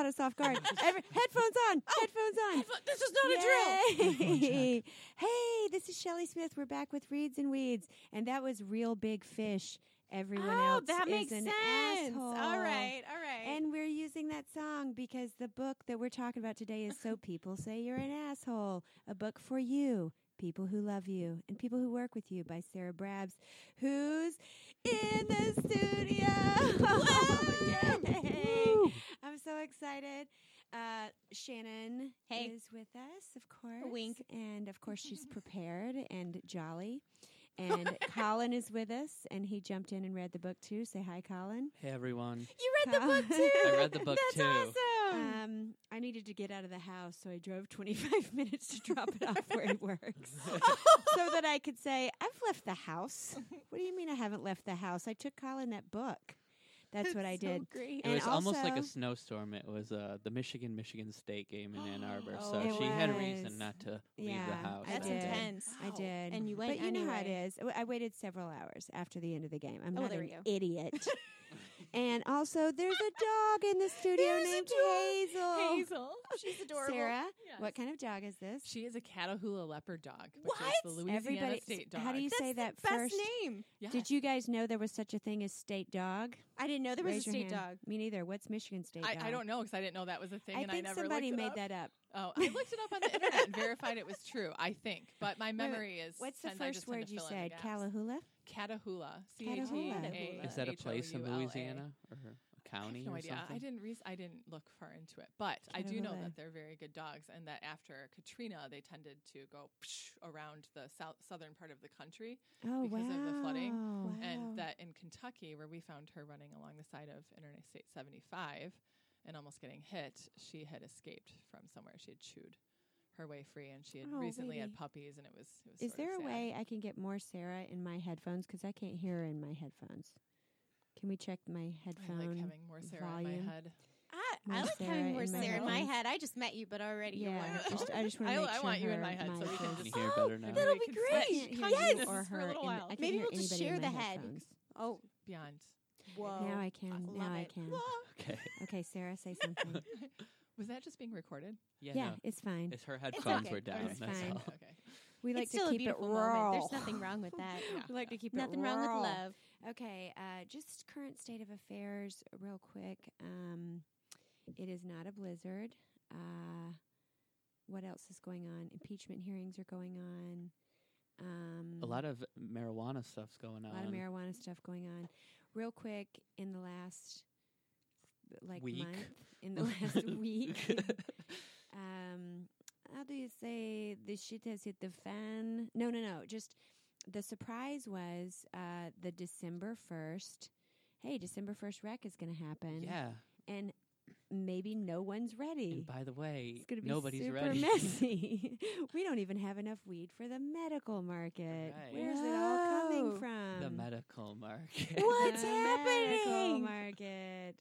caught us off guard. Every, headphones on, oh, headphones on. This is not a drill. Hey, this is Shelly Smith. We're back with Reads and Weeds, and that was real big fish. Everyone Oh, else that is makes an sense. asshole. All right, all right. And we're using that song because the book that we're talking about today is So People Say You're an Asshole, a book for you, people who love you, and people who work with you by Sarah Brabs, who's in the studio. Yay. I'm so excited. Uh, Shannon Hey. is with us, of course. wink. And of course, she's prepared and jolly. And Colin is with us, and he jumped in and read the book too. Say hi, Colin. Hey everyone. you read the book too. I read the book That's too. awesome. Um, I needed to get out of the house, so I drove 25 minutes to drop it off where he works, so that I could say, "I've left the house." What do you mean I haven't left the house? I took Colin that book. That's what I So did. great. It And was almost like a snowstorm. It was uh, the Michigan Michigan State game in Ann Arbor, Oh, so It she had a was. reason not to leave Yeah, the house. I That's did. intense. I did, And you went but you know how it anyway. is. I waited several hours after the end of the game. I'm Oh, not there an we go. idiot. and also, there's a dog in the studio There's named dog. Hazel. Hazel. She's adorable. Sarah, Yes. what kind of dog is this? She is a Catahoula leopard dog, which What? is the Louisiana Everybody, state dog. how do you say that Best first? name. Yes. Did you guys know there was such a thing as state dog? I didn't know there was Raise a state hand. dog. Me neither. What's Michigan state dog? I, I don't know because I didn't know that was a thing, I and think I never somebody looked it made up. that up. Oh, I looked it up on the internet and verified it was true. I think, but my memory is. What's the first word you fill in the said? gaps. Catahoula? Catahoula. C A T Catahoula. A. Is that a place in H O U L A. Louisiana or a I county have no or idea. something? I didn't re- I didn't look far into it, but I do know that they're very good dogs, and that after Katrina, they tended to go psh, around the south southern part of the country Oh, because wow. of the flooding, Wow. and that in Kentucky, where we found her running along the side of Interstate 75 and almost getting hit, she had escaped from somewhere. She had chewed her way free, and she had Oh, recently had puppies, and it was. It was Is sort there of a sad. way I can get more Sarah in my headphones? Because I can't hear her in my headphones. Can we check my I headphone like having more Sarah volume? in my head. I, I like Sarah having more in my Sarah in my head. I just met you, but already you're Yeah, wonderful. just, I just want I- to make I sure want you in my head so we can mic Can is- hear oh, better now? that'll be great. I can't hear Yes. you or For a her. little while. I Maybe we'll just share the head. headphones. oh, Beyond. whoa. Now I can. love now I can. Whoa. Okay. Okay, Sarah, say something. Was that just being recorded? Yeah, yeah, no, it's fine. it's her headphones okay. were down. It's that's fine. all. Okay. We like it's to still a keep it beautiful raw. moment. There's nothing wrong with that. We like to keep Nothing it wrong with love. Okay, uh, just current state of affairs, real quick. Um, it is not a blizzard. Uh, what else is going on? Impeachment hearings are going on. Um, A lot of marijuana stuff's going on. a lot of marijuana stuff going on. Real quick, in the last like Week. month, in the last week, um, how do you say the shit has hit the fan? No, no, no. Just the surprise was uh, the December first. Hey, December first rec is going to happen. Yeah. and maybe no one's ready. And by the way, it's going to be nobody's super ready. messy. we don't even have enough weed for the medical market. Right. Where's it all coming from? the medical market. What's The medical happening? market.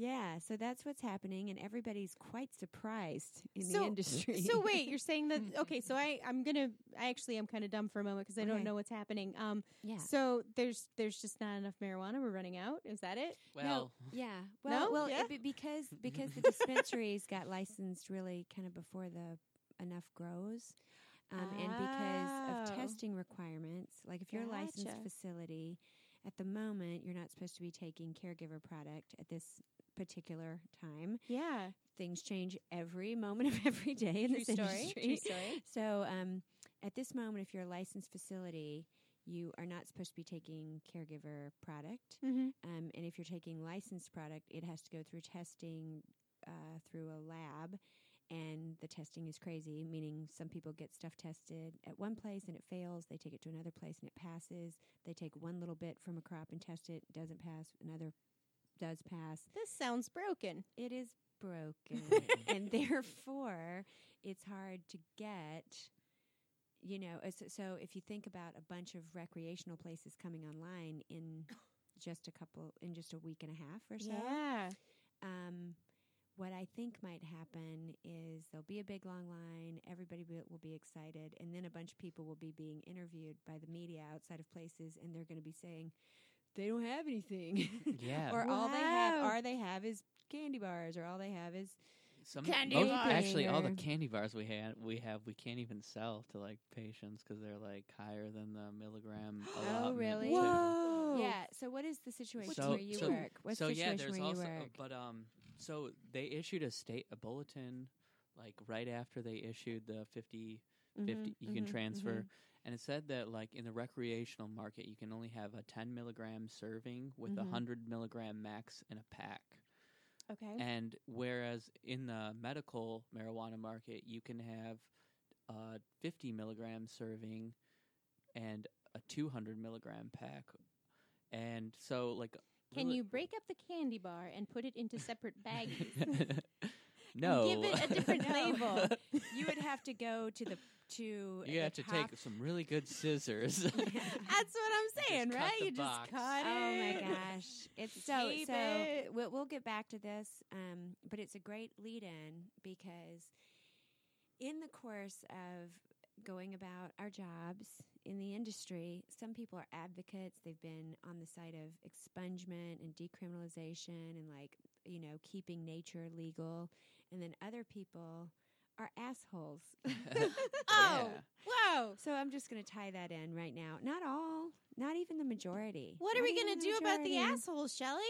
Yeah, so that's what's happening, and everybody's quite surprised in so, the industry. so wait, you're saying that? Okay, so I I'm gonna I actually am kind of dumb for a moment because I Okay. don't know what's happening. Um, Yeah. So there's there's just not enough marijuana. We're running out. Is that it? Well, yeah, well, No? well, Yeah? it- because because the dispensaries got licensed really kind of before the enough grows, um, and because of Oh. testing requirements, like if you're a licensed facility, at the moment you're not supposed to be taking caregiver product at this particular time. Yeah. Things change every moment of every day in True this story. industry. True story. So, um, at this moment, if you're a licensed facility, you are not supposed to be taking caregiver product. Mm-hmm. Um, and if you're taking licensed product, it has to go through testing uh, through a lab. And the testing is crazy, meaning some people get stuff tested at one place and it fails. They take it to another place and it passes. They take one little bit from a crop and test it, doesn't pass. Another does pass This sounds broken. it is broken and therefore it's hard to get you know uh, so, so if you think about a bunch of recreational places coming online in just a couple in just a week and a half or so Yeah. um, what I think might happen is there'll be a big long line. Everybody will, will be excited, and then a bunch of people will be being interviewed by the media outside of places, and they're going to be saying, they don't have anything. Yeah. or all they have, Wow. all they have is candy bars, or all they have is Some Candy most- bar. actually, all the candy bars we had we have we can't even sell to like patients because they're like higher than the milligram. Oh, really? to- Whoa. yeah. So what is the situation So- where you so- work? What's so the yeah, situation there's where you also, work? but um, so they issued a state a bulletin like right after they issued the 50 50 Mhm, you can mhm, transfer mhm. and it said that like in the recreational market you can only have a 10 milligram serving with a Mhm. 100 milligram max in a pack Okay. and whereas in the medical marijuana market you can have a 50 milligram serving and a 200 milligram pack and so like Can you break up the candy bar and put it into separate baggies? no Give it a different label. you would have to go to the to you the have to top- take some really good scissors That's what I'm saying, cut right? the You box. just cut it. Oh my gosh, it's so Tape so. it. We'll, we'll get back to this, um, but it's a great lead-in because in the course of going about our jobs in the industry, some people are advocates. They've been on the side of expungement and decriminalization and like you know keeping nature legal, and then other people are assholes. Oh, Yeah. whoa. So I'm just going to tie that in right now. Not all, not even the majority. What are Not we going to the do about the assholes, Shelly?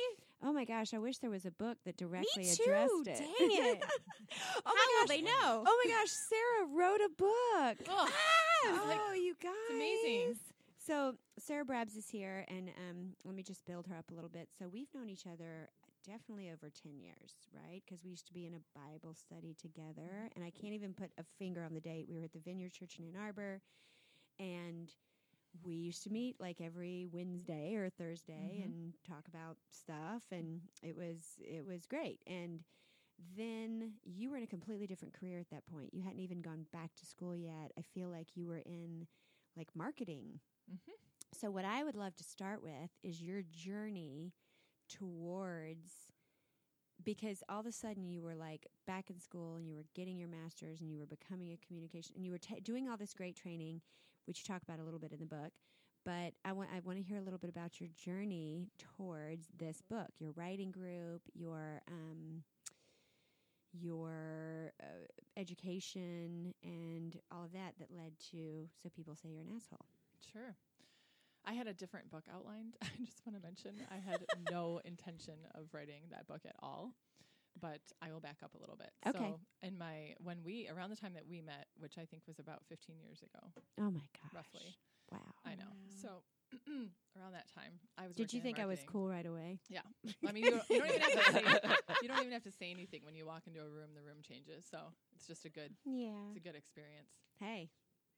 Oh my gosh, I wish there was a book that directly too, addressed it. dang it. oh How my will gosh. they know? Oh my gosh, Sarah wrote a book. Ah! Oh, you guys. amazing. So Sarah Brabs is here, and um, let me just build her up a little bit. So we've known each other definitely over 10 years, right? Because we used to be in a Bible study together, and I can't even put a finger on the date. We were at the Vineyard Church in Ann Arbor, and we used to meet like every Wednesday or Thursday Mhm. and talk about stuff, and it was it was great. And then you were in a completely different career at that point. You hadn't even gone back to school yet. I feel like you were in like marketing. Mhm. So what I would love to start with is your journey towards because all of a sudden you were like back in school and you were getting your masters and you were becoming a communication and you were ta doing all this great training which you talk about a little bit in the book but I want I want to hear a little bit about your journey towards this book your writing group your um your uh, education and all of that that led to so people say you're an asshole Sure. I had a different book outlined. I just want to mention I had no intention of writing that book at all. But I will back up a little bit. Okay. So in my when we around the time that we met, which I think was about 15 years ago, oh my gosh roughly. wow I know. Wow. So around that time, I was. did you think I was cool right away Yeah. I mean, you don't, you don't even have to say, you don't even have to say anything when you walk into a room. The room changes, so it's just a good, Yeah. it's a good experience. hey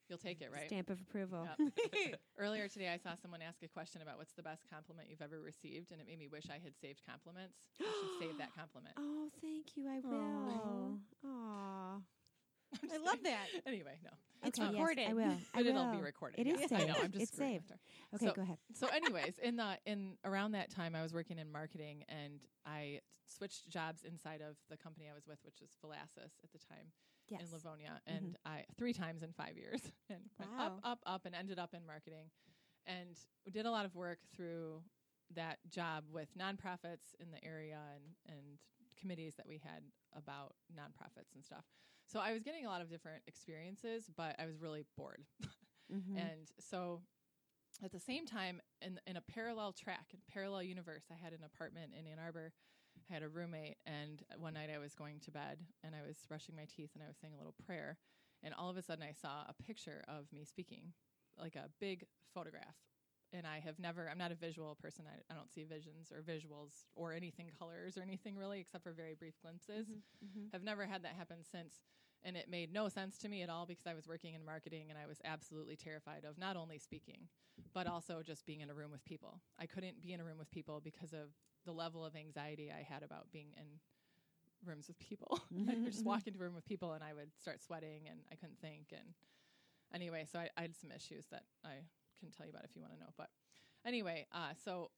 You'll take it, right? stamp of approval Yep. Earlier today, I saw someone ask a question about what's the best compliment you've ever received, and it made me wish I had saved compliments. I should save that compliment. Oh, thank you. I will. Aw. I love that. Anyway, no, It's Okay, yes, recorded. I will. I but it'll be recorded. It yeah. is I know. saved. I'm just It's saved. Okay, So- go ahead. So, anyways, in the in around that time, I was working in marketing, and I switched jobs inside of the company I was with, which was Valassis at the time Yes. in Livonia, mm-hmm. and I three times in five years, and went up, up, up, and ended up in marketing, and did a lot of work through that job with nonprofits in the area and and committees that we had about nonprofits and stuff. So I was getting a lot of different experiences, but I was really bored. Mhm. And so at the same time, in, in a parallel track, in parallel universe, I had an apartment in Ann Arbor. I had a roommate, and one night I was going to bed and I was brushing my teeth and I was saying a little prayer. And all of a sudden, I saw a picture of me speaking, like a big photograph. And I have never, I'm not a visual person. I, I don't see visions or visuals or anything colors or anything really, except for very brief glimpses. Mhm. Have never had that happen since. And it made no sense to me at all because I was working in marketing and I was absolutely terrified of not only speaking, but also just being in a room with people. I couldn't be in a room with people because of the level of anxiety I had about being in rooms with people. I would just walk into a room with people and I would start sweating and I couldn't think. And anyway, so I, I had some issues that I can tell you about if you want to know. But anyway, uh, so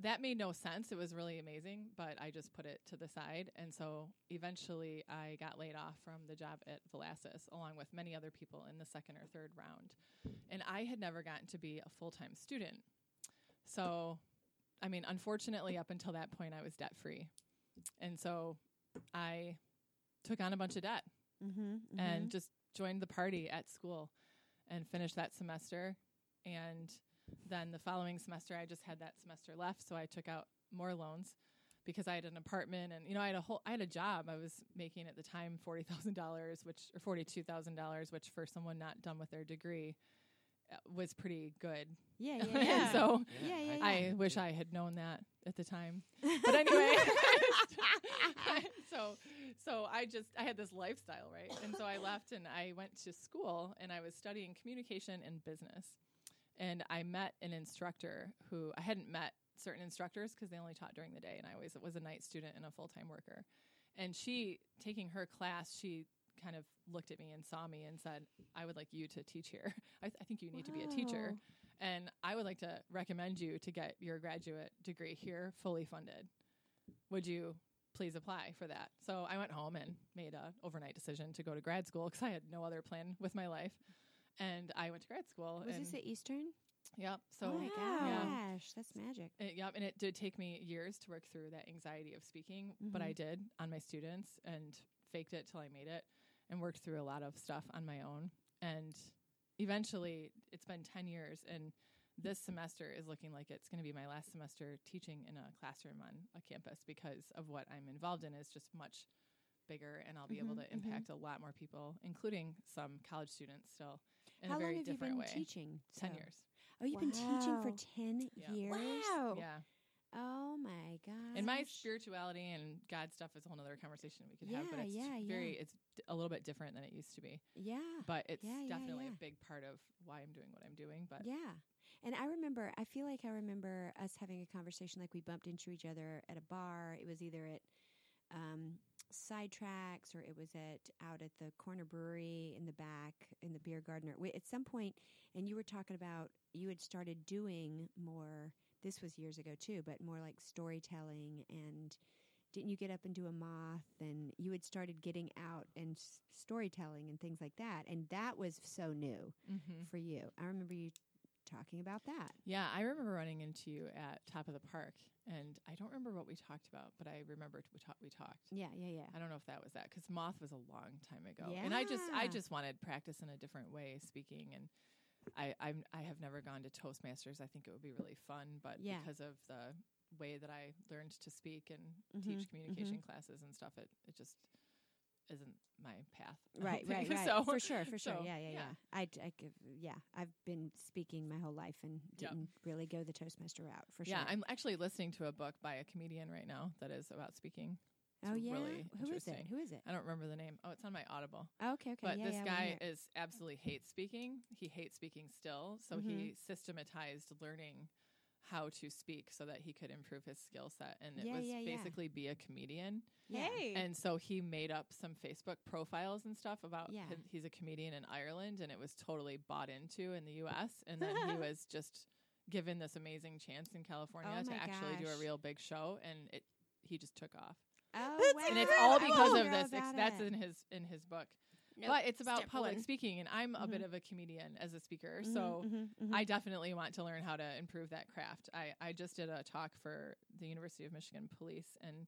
that made no sense. It was really amazing, but I just put it to the side. And so eventually I got laid off from the job at Valassis, along with many other people in the second or third round. And I had never gotten to be a full time student. So I mean, unfortunately, up until that point, I was debt free, and so I took on a bunch of debt Mm-hmm, and just joined the party at school and finished that semester. And then the following semester, I just had that semester left, so I took out more loans because I had an apartment and you know I had a whole I had a job. I was making at the time forty thousand dollars, which or forty two thousand dollars, which for someone not done with their degree uh, was pretty good. yeah, yeah, And yeah. so yeah, yeah, yeah. I wish I had known that at the time. But anyway, so so I just I had this lifestyle, right? And so I left and I went to school and I was studying communication and business. And I met an instructor who I hadn't met certain instructors because they only taught during the day and I always was a night student and a full-time worker. And she taking her class, she kind of looked at me and saw me and said, "I would like you to teach here. I, th- I think you need to be a teacher." And I would like to recommend you to get your graduate degree here fully funded. Would you please apply for that? So I went home and made a overnight decision to go to grad school because I had no other plan with my life. And I went to grad school. Was this at Eastern? yep. So oh my gosh, that's magic. it, yep, and it did take me years to work through that anxiety of speaking, but I did on my students and faked it till I made it and worked through a lot of stuff on my own. And eventually, it's been 10 years, and this semester is looking like it's going to be my last semester teaching in a classroom on a campus because of what I'm involved in is just much bigger, and I'll be able Mhm, to impact a lot more people, including some college students still in How a very long have you different been way. teaching? 10 So- years. Oh, you've been teaching for ten Yeah. years. Wow. Yeah. Oh my god. And my spirituality and God stuff is a whole other conversation we could have, but Yeah, it's yeah, very yeah. it's a little bit different than it used to be. Yeah. But it's Yeah, yeah, definitely yeah. a big part of why I'm doing what I'm doing. But Yeah. And I remember, I feel like I remember us having a conversation like we bumped into each other at a bar. It was either at um, Sidetracks or it was at out at the corner brewery in the back in the beer garden. Or- At some point, and you were talking about you had started doing more. This was years ago too, but more like storytelling and. Didn't you get up and do a moth? And you had started getting out and s- storytelling and things like that. And that was so new hmm for you. I remember you talking about that. yeah, I remember running into you at Top of the Park, and I don't remember what we talked about, but I remember we, ta- we talked. Yeah, yeah, yeah. I don't know if that was that because Moth was a long time ago, and I just I just wanted practice in a different way speaking, and I I'm, I have never gone to Toastmasters. I think it would be really fun, but Yeah. because of the way that I learned to speak and Mhm, teach communication classes and stuff, it it just isn't my path. Right, right, right. So for sure, for sure. so, yeah, yeah, yeah. yeah. I, I give, yeah. I've been speaking my whole life and didn't really go the Toastmaster route for sure. yeah. I'm actually listening to a book by a comedian right now that is about speaking. oh yeah. really Who is it? Who is it? I don't remember the name. Oh, it's on my Audible. Oh, okay, okay. But yeah, this yeah, guy is absolutely hates speaking. He hates speaking still, so Mm-hmm. he systematized learning how to speak so that he could improve his skill set. And it Yeah, was yeah, yeah. basically be a comedian. Yeah. Hey. And so he made up some Facebook profiles and stuff about Yeah. hi- he's a comedian in Ireland, and it was totally bought into in the U.S. And then he was just given this amazing chance in California Oh to my actually do a real big show, and it he just took off. Oh, That's wow. And it's all because wanna of this. Ex- about that's it. in his in his book. Nope. But it's about Step public one. speaking, and I'm a bit Mhm. of a comedian as a speaker, Mhm, so mhm, mhm. I definitely want to learn how to improve that craft. I, I just did a talk for the University of Michigan Police and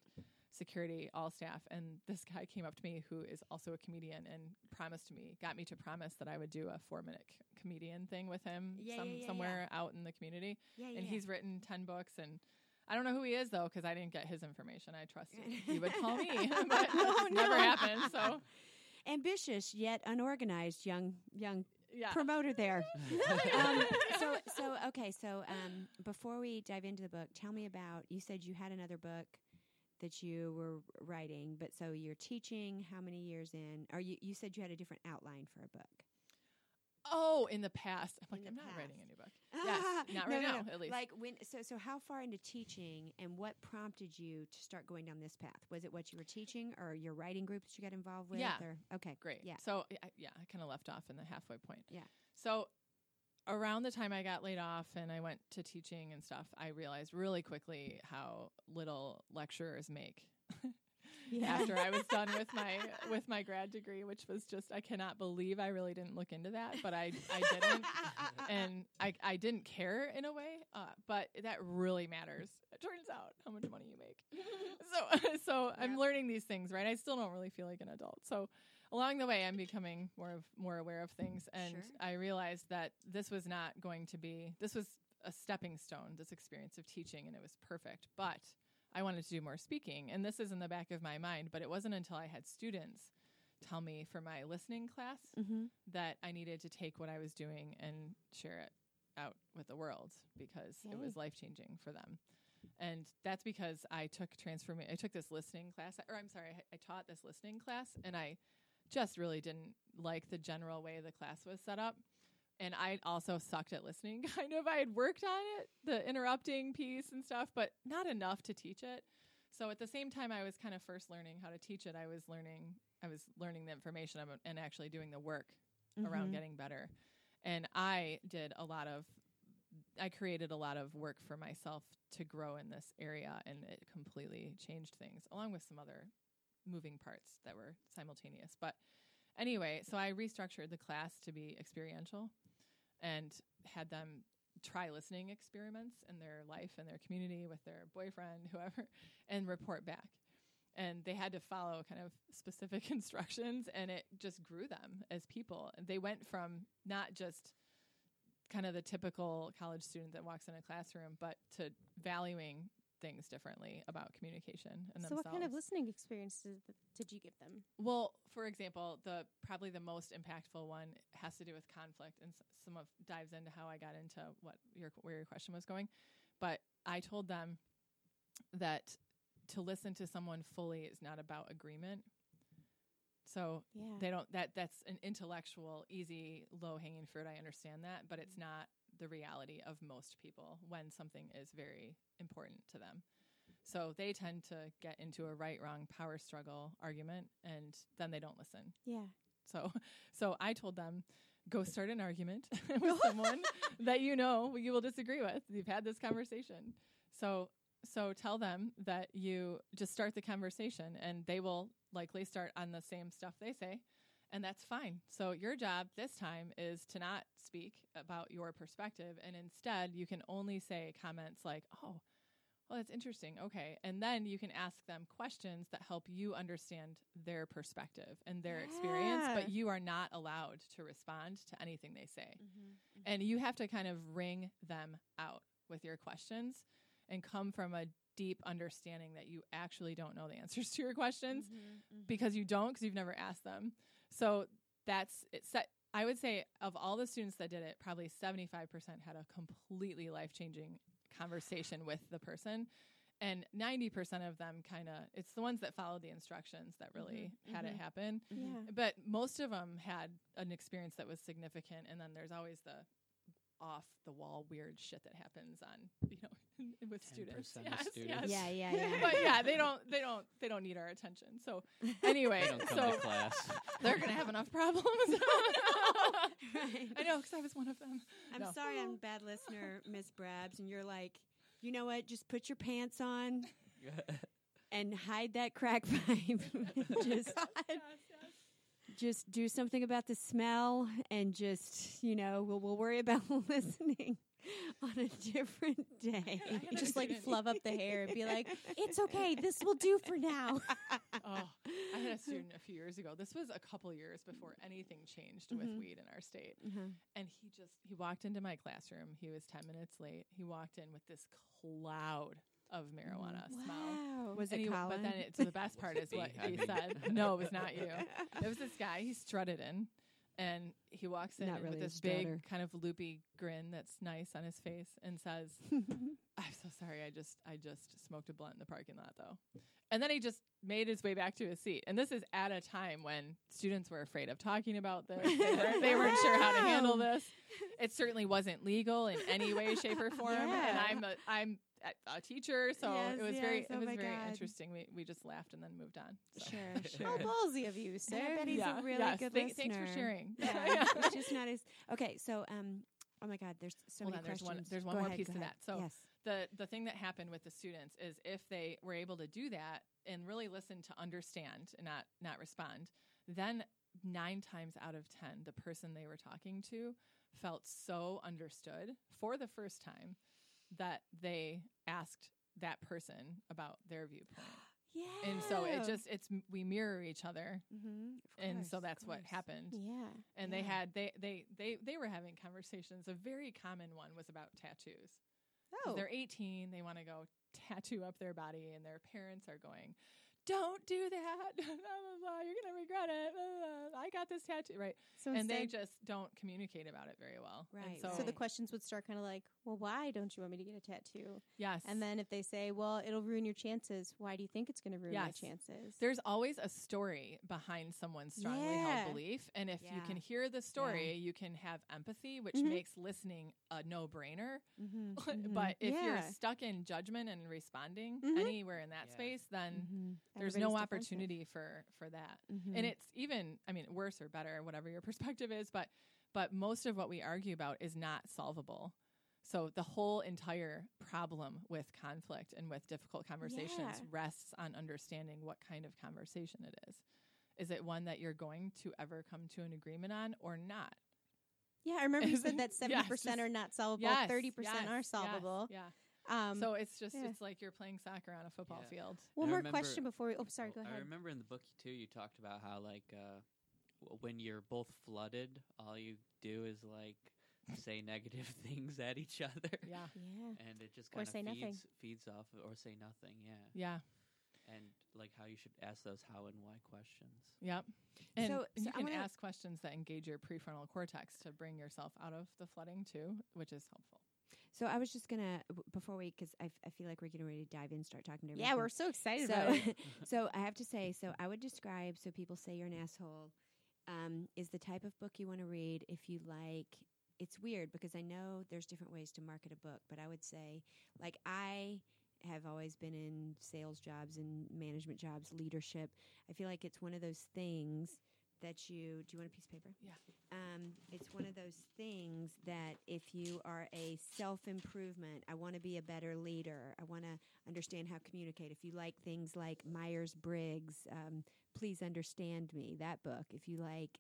security all staff, and this guy came up to me who is also a comedian and promised me, got me to promise that I would do a four minute c- comedian thing with him Yeah, some, yeah, yeah, somewhere out in the community. And he's written 10 books and I don't know who he is though, because I didn't get his information. I trusted he would call me, but Oh, it never no. happened. So ambitious yet unorganized young young yeah, promoter there. um, so so okay. So um, before we dive into the book, tell me about. You said you had another book that you were writing, but so you're teaching. How many years in? Or you you said you had a different outline for a book. Oh, in the past, I'm like, I'm the not writing past. a new book. Yes, not No, right no, now, no. at least. Like when? So so how far into teaching, and what prompted you to start going down this path? Was it what you were teaching, or your writing group that you got involved with? Yeah. Or, okay. Great. Yeah. So I, yeah, I kind of left off in the halfway point. Yeah. So around the time I got laid off and I went to teaching and stuff, I realized really quickly how little lecturers make. Yeah. after I was done with my with my grad degree, which was just I cannot believe I really didn't look into that, but I I didn't, and I I didn't care in a way, uh, but that really matters. It turns out how much money you make. So so I'm learning these things, right? I still don't really feel like an adult, so. Along the way, I'm becoming more of more aware of things, and Sure. I realized that this was not going to be. This was a stepping stone. This experience of teaching, and it was perfect. But I wanted to do more speaking, and this is in the back of my mind. But it wasn't until I had students tell me for my listening class mm-hmm. that I needed to take what I was doing and share it out with the world because it was life changing for them. And that's because I took transform. I took this listening class, or I'm sorry, I, I taught this listening class, and I just really didn't like the general way the class was set up. And I also sucked at listening. Kind of, I had worked on it, the interrupting piece and stuff, but not enough to teach it. So at the same time, I was kind of first learning how to teach it. I was learning, I was learning the information and actually doing the work around Mhm. getting better. And I did a lot of, I created a lot of work for myself to grow in this area, and it completely changed things, along with some other moving parts that were simultaneous. But anyway, so I restructured the class to be experiential and had them try listening experiments in their life and their community with their boyfriend, whoever, and report back. And they had to follow kind of specific instructions, and it just grew them as people. And they went from not just kind of the typical college student that walks in a classroom, but to valuing things differently about communication and so, themselves. what kind of listening experiences did you give them? Well, for example, the probably the most impactful one has to do with conflict, and some of dives into how I got into what your where your question was going. But I told them that to listen to someone fully is not about agreement. So Yeah. they don't that that's an intellectual, easy, low hanging fruit. I understand that, but it's mm-hmm. not the reality of most people when something is very important to them. So they tend to get into a right wrong power struggle argument and then they don't listen. yeah. So so I told them go start an argument with someone that you know you will disagree with. You've had this conversation. So so tell them that you just start the conversation and they will likely start on the same stuff they say and that's fine. So your job this time is to not speak about your perspective and instead you can only say comments like, "Oh, well, that's interesting. Okay. And then you can ask them questions that help you understand their perspective and their experience, but you are not allowed to respond to anything they say. Mm-hmm. And you have to kind of wring them out with your questions and come from a deep understanding that you actually don't know the answers to your questions Mm-hmm. because you don't because you've never asked them. So that's it set I would say of all the students that did it, probably 75% had a completely life-changing conversation with the person. And 90% of them kind of it's the ones that followed the instructions that really had it mhm. happen. Yeah. But most of them had an experience that was significant and then there's always the off the wall weird shit that happens on, you know, with students. 10% of Yes, students. yes. Yeah, yeah, yeah. But yeah, they don't they don't they don't need our attention. So anyway, They don't come so to class. they're gonna have enough problems. Right. I know because I was one of them. I'm No. sorry, I'm a bad listener, Miss Brabs, and you're like, you know what? Just put your pants on and hide that crack pipe. just, just do something about the smell, and just, you know, we'll we'll worry about listening on a different day. Just like fluff up the hair and be like, "It's okay. This will do for now." Oh, I had a student a few years ago. This was a couple years before anything changed with Mhm. weed in our state. Uh-huh. And he just he walked into my classroom. He was 10 minutes late. He walked in with this cloud of marijuana smell. wow. Was And it he- Colin? but then it, so the best part is what he said. No, it was not you. It was this guy. He strutted in, and he walks in really with this big kind of loopy grin that's nice on his face, and says, "I'm so sorry. I just I just smoked a blunt in the parking lot, though." And then he just made his way back to his seat. And this is at a time when students were afraid of talking about this. They weren't, they weren't sure how to handle this. It certainly wasn't legal in any way, shape, or form. And I'm a I'm a, a teacher, so Yes, it was very yes. it Oh was very God. interesting. We we just laughed and then moved on. So. Sure, How ballsy of you, sir. I bet he's Yeah, a really yes. good Thank- listener. Thanks for sharing. Yeah, it's just not as okay. So, um, Oh my God, there's so Hold many on, there's questions. one- there's one Go more ahead, piece to ahead. that. So- yes. the the thing that happened with the students is if they were able to do that and really listen to understand and not not respond, then nine times out of ten, the person they were talking to felt so understood for the first time that they asked that person about their viewpoint. Yeah. And so it just it's we mirror each other Mm-hmm. and so that's what happened. Yeah. And they had they they they they were having conversations. A very common one was about tattoos. Oh. They're 18, they want to go tattoo up their body, and their parents are going, Don't do that. blah, blah, blah. You're going to regret it. Blah, blah. I got this tattoo. Right. So and they just don't communicate about it very well. Right, so, so the questions would start kind of like, well, why don't you want me to get a tattoo? yes. And then if they say, well, it'll ruin your chances, why do you think it's going to ruin my chances? there's always a story behind someone's strongly Yeah. held belief. And if you can hear the story, you can have empathy, which Mhm. makes listening a no brainer. Mm-hmm. but if you're stuck in judgment and responding Mhm. anywhere in that Yeah. space, then Mm-hmm. there's no opportunity for for that Mm-hmm. and it's even i mean worse or better whatever your perspective is but but most of what we argue about is not solvable so the whole entire problem with conflict and with difficult conversations Yeah. rests on understanding what kind of conversation it is is it one that you're going to ever come to an agreement on or not Yeah, I remember you said that seventy percent just- are not solvable, Yes, thirty percent yes, are yes, solvable. yeah Um, so it's just yeah. it's like you're playing soccer on a football Yeah. field one I more remember- question before we. Oh, sorry. Go ahead. I remember in the book too, you talked about how like uh, w- when you're both flooded, all you do is like say negative things at each other, yeah Yeah. and it just kind of say feeds nothing. feeds off or say nothing. Yeah, yeah and like how you should ask those how and why questions. Yep. And So- you so I can wanna- ask questions that engage your prefrontal cortex to bring yourself out of the flooding too, which is helpful. So I was just gonna before we because I, f- I feel like we're getting ready to dive in, and start talking to Yeah, we're so excited so about it. so I have to say, so I would describe so people say you're an asshole um, is the type of book you want to read if you like. It's weird because I know there's different ways to market a book, but I would say like I have always been in sales jobs and management jobs, leadership. I feel like it's one of those things that you do you want a piece of paper? Yeah. Um, it's one of those things that if you are a self improvement, I want to be a better leader. I want to understand how to communicate. If you like things like Myers Briggs, um, please understand me. That book. If you like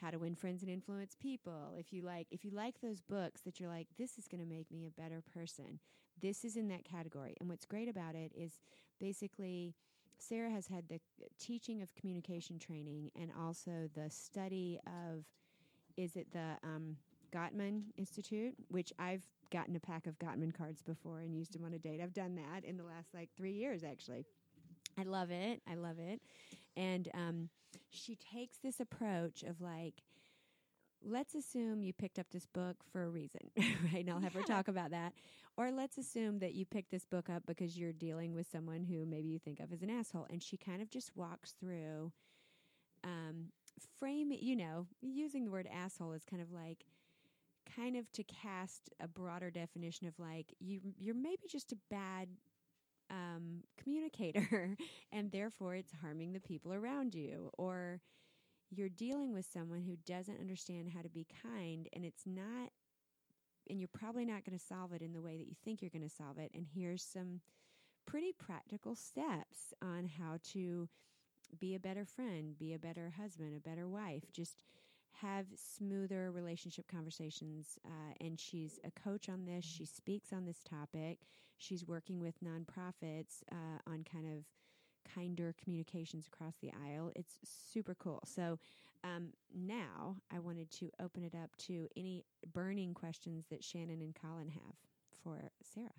how to win friends and influence people. If you like, if you like those books that you're like, this is going to make me a better person. This is in that category. And what's great about it is basically Sarah has had the teaching of communication training and also the study of, is it the um, Gottman Institute, which I've gotten a pack of Gottman cards before and used them on a date. I've done that in the last like three years, actually. I love it. I love it. And um, she takes this approach of like, let's assume you picked up this book for a reason, right? And I'll have her talk about that. Or let's assume that you picked this book up because you're dealing with someone who maybe you think of as an asshole. And she kind of just walks through, um, frame it, you know, using the word asshole is kind of like, kind of to cast a broader definition of like, you, you're maybe just a bad um, communicator, and therefore it's harming the people around you. Or you're dealing with someone who doesn't understand how to be kind, and it's not, and you're probably not going to solve it in the way that you think you're going to solve it. And here's some pretty practical steps on how to be a better friend, be a better husband, a better wife. Just have smoother relationship conversations. Uh, and she's a coach on this. She speaks on this topic. She's working with nonprofits uh, on kind of kinder communications across the aisle. It's super cool. So um, now I wanted to open it up to any burning questions that Shannon and Colin have for Sarah.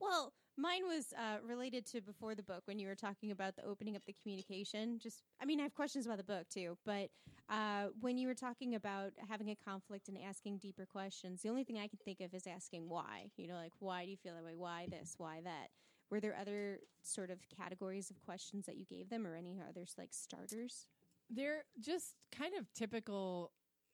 Well, mine was uh, related to before the book when you were talking about the opening up the communication. Just, I mean, I have questions about the book too, but uh, when you were talking about having a conflict and asking deeper questions, the only thing I can think of is asking why. You know, like why do you feel that way? Why this? Why that? Were there other sort of categories of questions that you gave them, or any others like starters? They're just kind of typical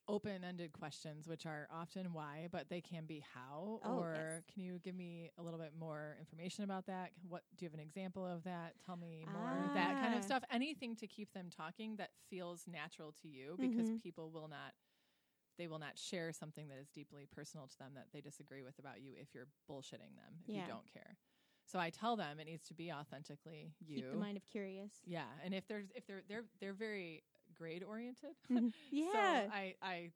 open ended questions, which are often why, but they can be how. Oh, or yes. can you give me a little bit more information about that? What do you have an example of that? Tell me more. That kind Ah. of stuff. Anything to keep them talking that feels natural to you because Mhm. people will not they will not share something that is deeply personal to them that they disagree with about you if you're bullshitting them if Yeah. you don't care. So I tell them it needs to be authentically you. Keep the mind of curious. Yeah, and if there's if they're they're they're very grade oriented. Mm-hmm. Yeah. So I I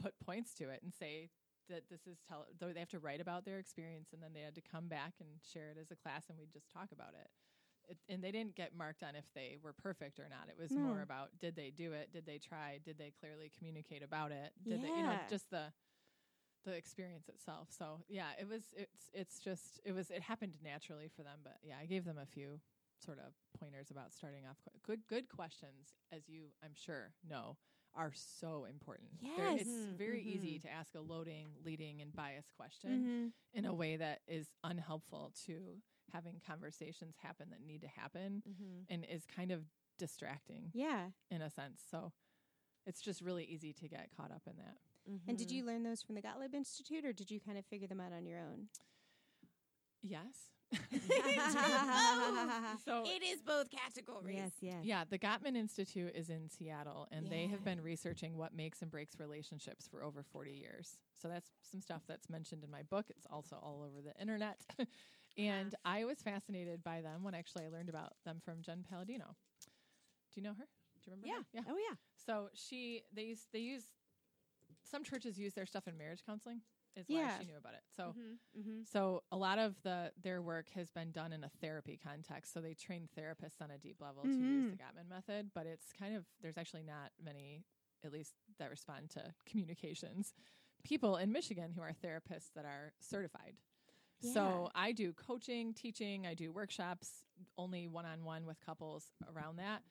put points to it and say that this is tell though they have to write about their experience and then they had to come back and share it as a class and we just talk about it. it. And they didn't get marked on if they were perfect or not. It was more about did they do it? Did they try? Did they clearly communicate about it? Did they you know just the the experience itself. So yeah, it was it's it's just it was it happened naturally for them, but yeah, I gave them a few sort of pointers about starting off qu- good good questions as you I'm sure know are so important. They're- Yes. it's Mhm, very easy mhm. to ask a loading, leading and biased question Mm-hmm. in a way that is unhelpful to having conversations happen that need to happen Mm-hmm. and is kind of distracting Yeah. in a sense. So it's just really easy to get caught up in that. And did you learn those from the Gottlieb Institute, or did you kind of figure them out on your own? Yes. So it is both categories. Yes, yes. Yeah, the Gottman Institute is in Seattle, and they have been researching what makes and breaks relationships for over 40 years. So that's some stuff that's mentioned in my book. It's also all over the internet. and uh-huh. I was fascinated by them when actually I learned about them from Jen Palladino. Do you know her? Do you remember? Yeah. her? Yeah. Oh, yeah. So she they use they use some churches use their stuff in marriage counseling. Is Yeah. why she knew about it. So Mm-hmm. so a lot of the their work has been done in a therapy context. So they train therapists on a deep level to use the Gottman method, but it's kind of there's actually not many, at least that respond to communications, people in Michigan who are therapists that are certified. So I do coaching, teaching, I do workshops, only one on one with couples around that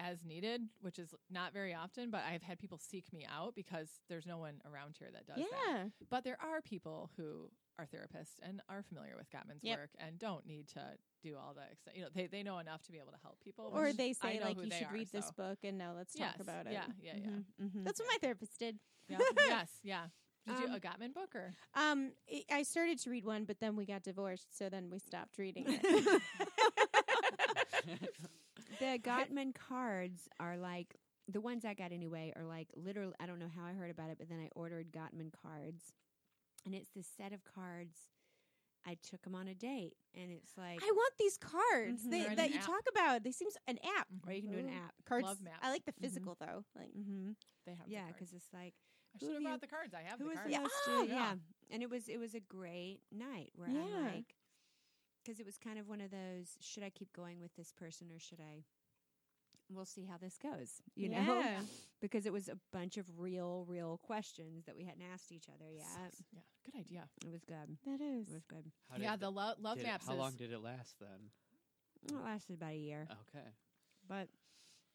as needed, which is not very often, but I've had people seek me out because there's no one around here that does that. Yeah. But there are people who are therapists and are familiar with Gottman's Yep. work and don't need to do all the ex- you know they, they know enough to be able to help people. Or they say like you should are, read this book, and now let's Yes, talk about it. Yeah, yeah, yeah. Mm-hmm. That's what my therapist did. yeah. yes, yeah. Did you Um, a Gottman book or? Um, I- I started to read one, but then we got divorced, so then we stopped reading it. the Gottman cards are like the ones I got anyway are like literally I don't know how I heard about it, but then I ordered Gottman cards, and it's this set of cards. I took them on a date, and it's like I want these cards Mhm. they, that you app. talk about. They seems an app. or you can do an app. Cards. Love maps. I like the physical though. Like Mm-hmm. They have Yeah, because it's like I who should have have you- brought the cards. I have who the was cards. the most Oh, yeah. yeah. and it was it was a great night where Yeah. I'm like because it was kind of one of those should I keep going with this person or should I we'll see how this goes you know because it was a bunch of real real questions that we hadn't asked each other yet yeah, good idea. it was good that is. it was good How yeah, the lo- love did it- maps. how is, long did it last then? it lasted about a year Okay. but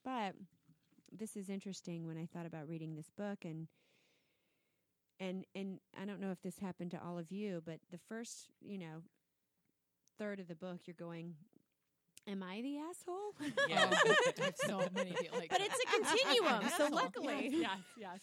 but this is interesting when I thought about reading this book and and and I don't know if this happened to all of you, but the first, you know, third of the book you're going, Am I the asshole? Yeah. Oh, I have so many people like But that. it's a continuum, so luckily. yes, yes, yes.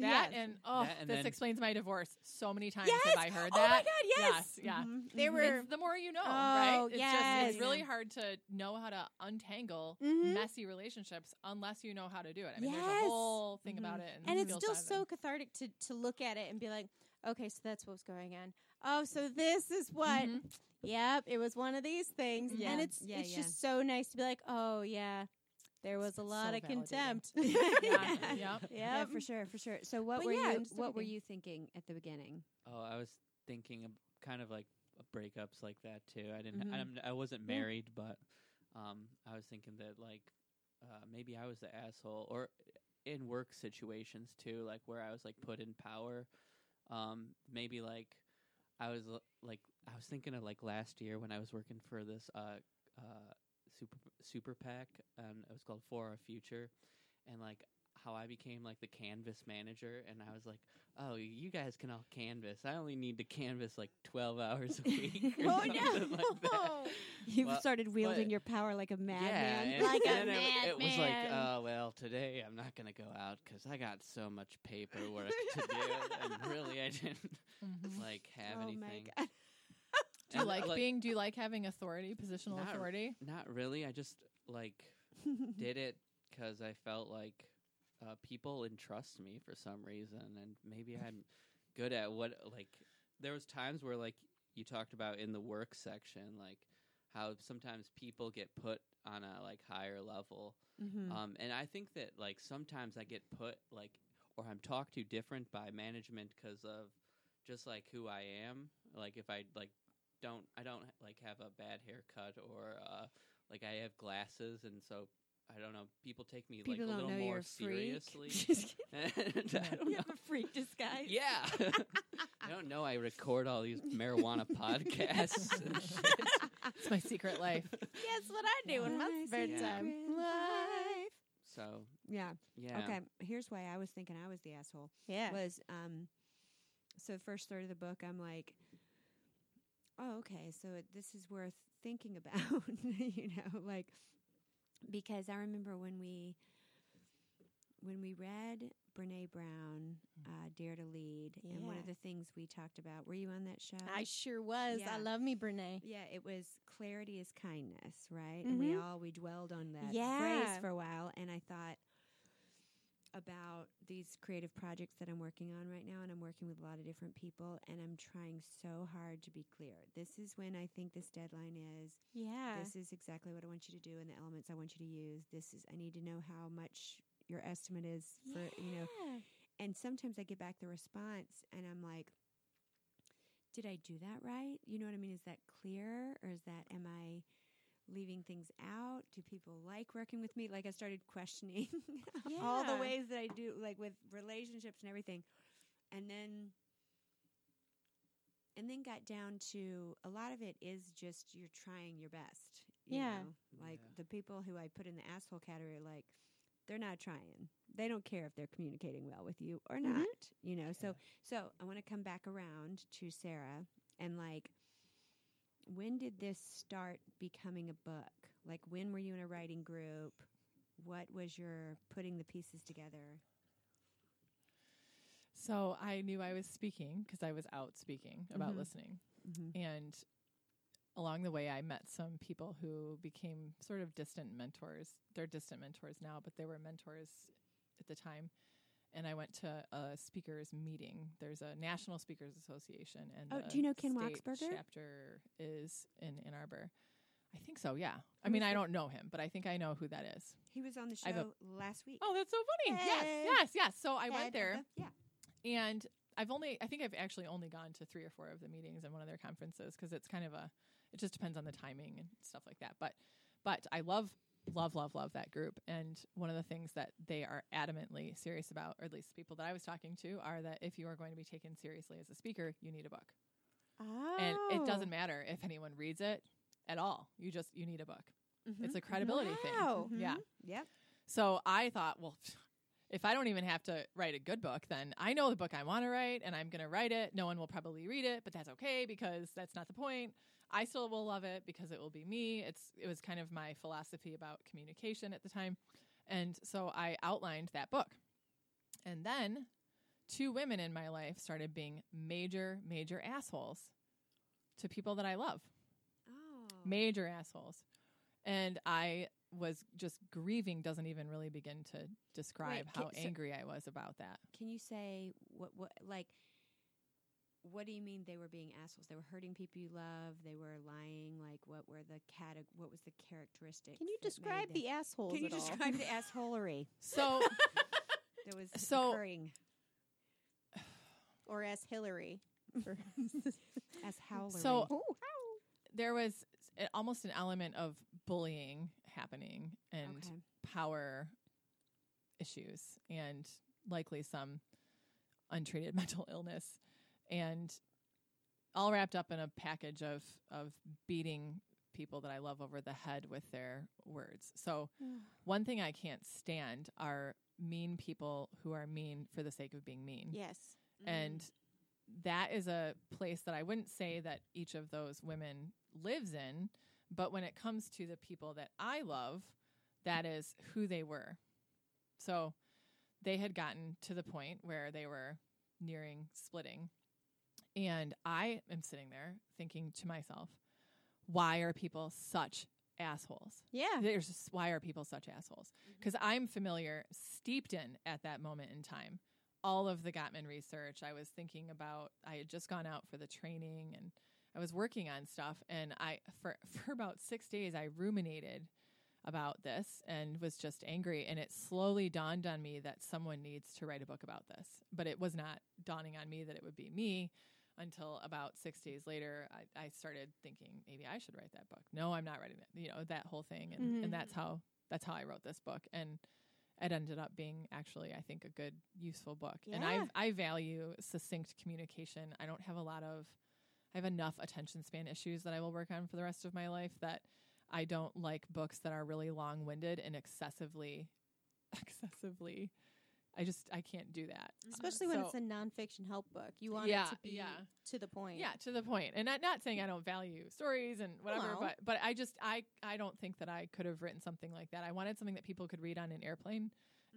That Yes. and oh, That and this explains my divorce. So many times Yes! have I heard that. Oh my God, yes! yeah. Mhm, They mhm. were- It's the more you know, Oh, right? It's just yes. it's really hard to know how to untangle Mhm. messy relationships unless you know how to do it. I mean, there's Yes. a whole thing Mhm. about it, and, and it's still set so cathartic to to look at it and be like, okay, so that's what's going on. Oh, so this is what. Mhm. Yep, it was one of these things, Yeah. and it's Yeah, it's yeah. just so nice to be like, oh yeah, there was a So lot of validating. contempt. yeah, yeah, yeah. Yeah, for sure, for sure. So what But were yeah, you just what were you thinking at the beginning? Oh, I was thinking of kind of like breakups like that too. I didn't. Mhm. I'm, I wasn't Yeah. married, but um, I was thinking that like uh, maybe I was the asshole, or in work situations too, like where I was like put in power. Um, maybe like I was l- like I was thinking of like last year when I was working for this uh uh super super PAC, and it was called For Our Future, and like how I became like the canvas manager, and I was like, "Oh, you guys can all canvas. I only need to canvas like twelve hours a week." or oh no! like that. You Well, started wielding but- your power like a madman. Yeah, Like a and it, it was like, oh well, today I'm not gonna go out because I got so much paperwork to do, and really I didn't Mhm. like have oh anything. Do you And, like being? Do you like having authority, positional Not- authority? Not really. I just like did it because I felt like uh, people entrust me for some reason, and maybe I'm good at what like. There was times where like you talked about in the work section, like how sometimes people get put on a like higher level, Mm-hmm. um, and I think that like sometimes I get put like or I'm talked to different by management because of just like who I am. Like if I like don't I don't like have a bad haircut or uh, like I have glasses, and so I don't know. People take me People like a little know more you're a seriously. Just kidding. and I don't you know. have a freak disguise. Yeah. I don't know. I record all these marijuana podcasts. and shit. It's my secret life. Guess what I do in my My spare secret time? life. So Yeah. yeah. Okay. Here's why I was thinking I was the asshole. Yeah. Was um, so the first third of the book, I'm like, oh, okay, so this is worth thinking about, you know, like because I remember when we when we read Brene Brown, uh, Dare to Lead, and one of the things we talked about. Were you on that show? I sure was. Yeah. I love me, Brene. Yeah, it was clarity is kindness, right? And we Mhm. all we dwelled on that Yeah. phrase for a while, and I thought about these creative projects that I'm working on right now, and I'm working with a lot of different people, and I'm trying so hard to be clear. This is when I think this deadline is. Yeah. This is exactly what I want you to do, and the elements I want you to use. This is I need to know how much your estimate is for you know and sometimes I get back the response and I'm like, did I do that right? You know what I mean? Is that clear or is that, am I leaving things out? Do people like working with me? Like I started questioning all the ways that I do, like with relationships and everything. And then, and then got down to a lot of it is just you're trying your best. you Yeah. know? Like Yeah. the people who I put in the asshole category, like, they're not trying. They don't care if they're communicating well with you or Mhm. not. You know, so so I want to come back around to Sarah and like when did this start becoming a book? Like when were you in a writing group? What was your putting the pieces together? So I knew I was speaking because I was out speaking about Mhm. listening. Mm-hmm. And along the way, I met some people who became sort of distant mentors. They're distant mentors now, but they were mentors at the time. And I went to a speakers meeting. There's a National Speakers Association, and Oh, do you know Ken Waxberger? Chapter is in Ann Arbor. I think so. Yeah. I mean, I don't know him, but I think I know who that is. He was on the have a- show last week. Oh, that's so funny. Hey. Yes, yes, yes. So I Head went there yeah. and I've only I think I've actually only gone to three or four of the meetings and one of their conferences because it's kind of a it just depends on the timing and stuff like that. But but I love love love love that group and one of the things that they are adamantly serious about or at least people that I was talking to are that if you are going to be taken seriously as a speaker, you need a book. Oh. And it doesn't matter if anyone reads it at all. You just you need a book. It's a credibility Wow. thing. Yeah. Mm-hmm. Yep. So I thought, well, if I don't even have to write a good book, then I know the book I want to write and I'm going to write it. No one will probably read it, but that's okay because that's not the point. I still will love it because it will be me. It's it was kind of my philosophy about communication at the time. And so I outlined that book. And then two women in my life started being major major assholes to people that I love Oh. major assholes. And I was just grieving doesn't even really begin to describe ca- how so- angry I was about that. Can you say what what like what do you mean they were being assholes? They were hurting people you love. They were lying. Like what were the cate- What was the characteristic? Can you describe the assholes? Can you at all? describe the assholery So that was So- occurring? or as Hillary? As howlery. So- oh, there was almost an element of bullying happening and okay. power issues and likely some untreated mental illness and all wrapped up in a package of of beating people that I love over the head with their words. So one thing I can't stand are mean people who are mean for the sake of being mean. yes. Mm-hmm. And that is a place that I wouldn't say that each of those women lives in, but when it comes to the people that I love, that is who they were. So they had gotten to the point where they were nearing splitting. And I am sitting there thinking to myself, why are people such assholes. Yeah. There's just, why are people such assholes? Mm-hmm. Because I'm familiar, steeped in at that moment in time, all of the Gottman research. I was thinking about. I had just gone out for the training and I was working on stuff. And I for for about six days I ruminated about this and was just angry. And it slowly dawned on me that someone needs to write a book about this. But it was not dawning on me that it would be me until about six days later. I, I started thinking maybe I should write that book. No, I'm not writing it. You know that whole thing, and Mhm. and that's how that's how I wrote this book. And it ended up being actually I think a good useful book. And I I value succinct communication. I don't have a lot of I have enough attention span issues that I will work on for the rest of my life that I don't like books that are really long winded and excessively excessively I just I can't do that. Uh, Especially when So- it's a nonfiction help book. You want Yeah, it to be yeah. to the point. Yeah, to the point. And not not saying I don't value stories and whatever, No. but but I just I I don't think that I could have written something like that. I wanted something that people could read on an airplane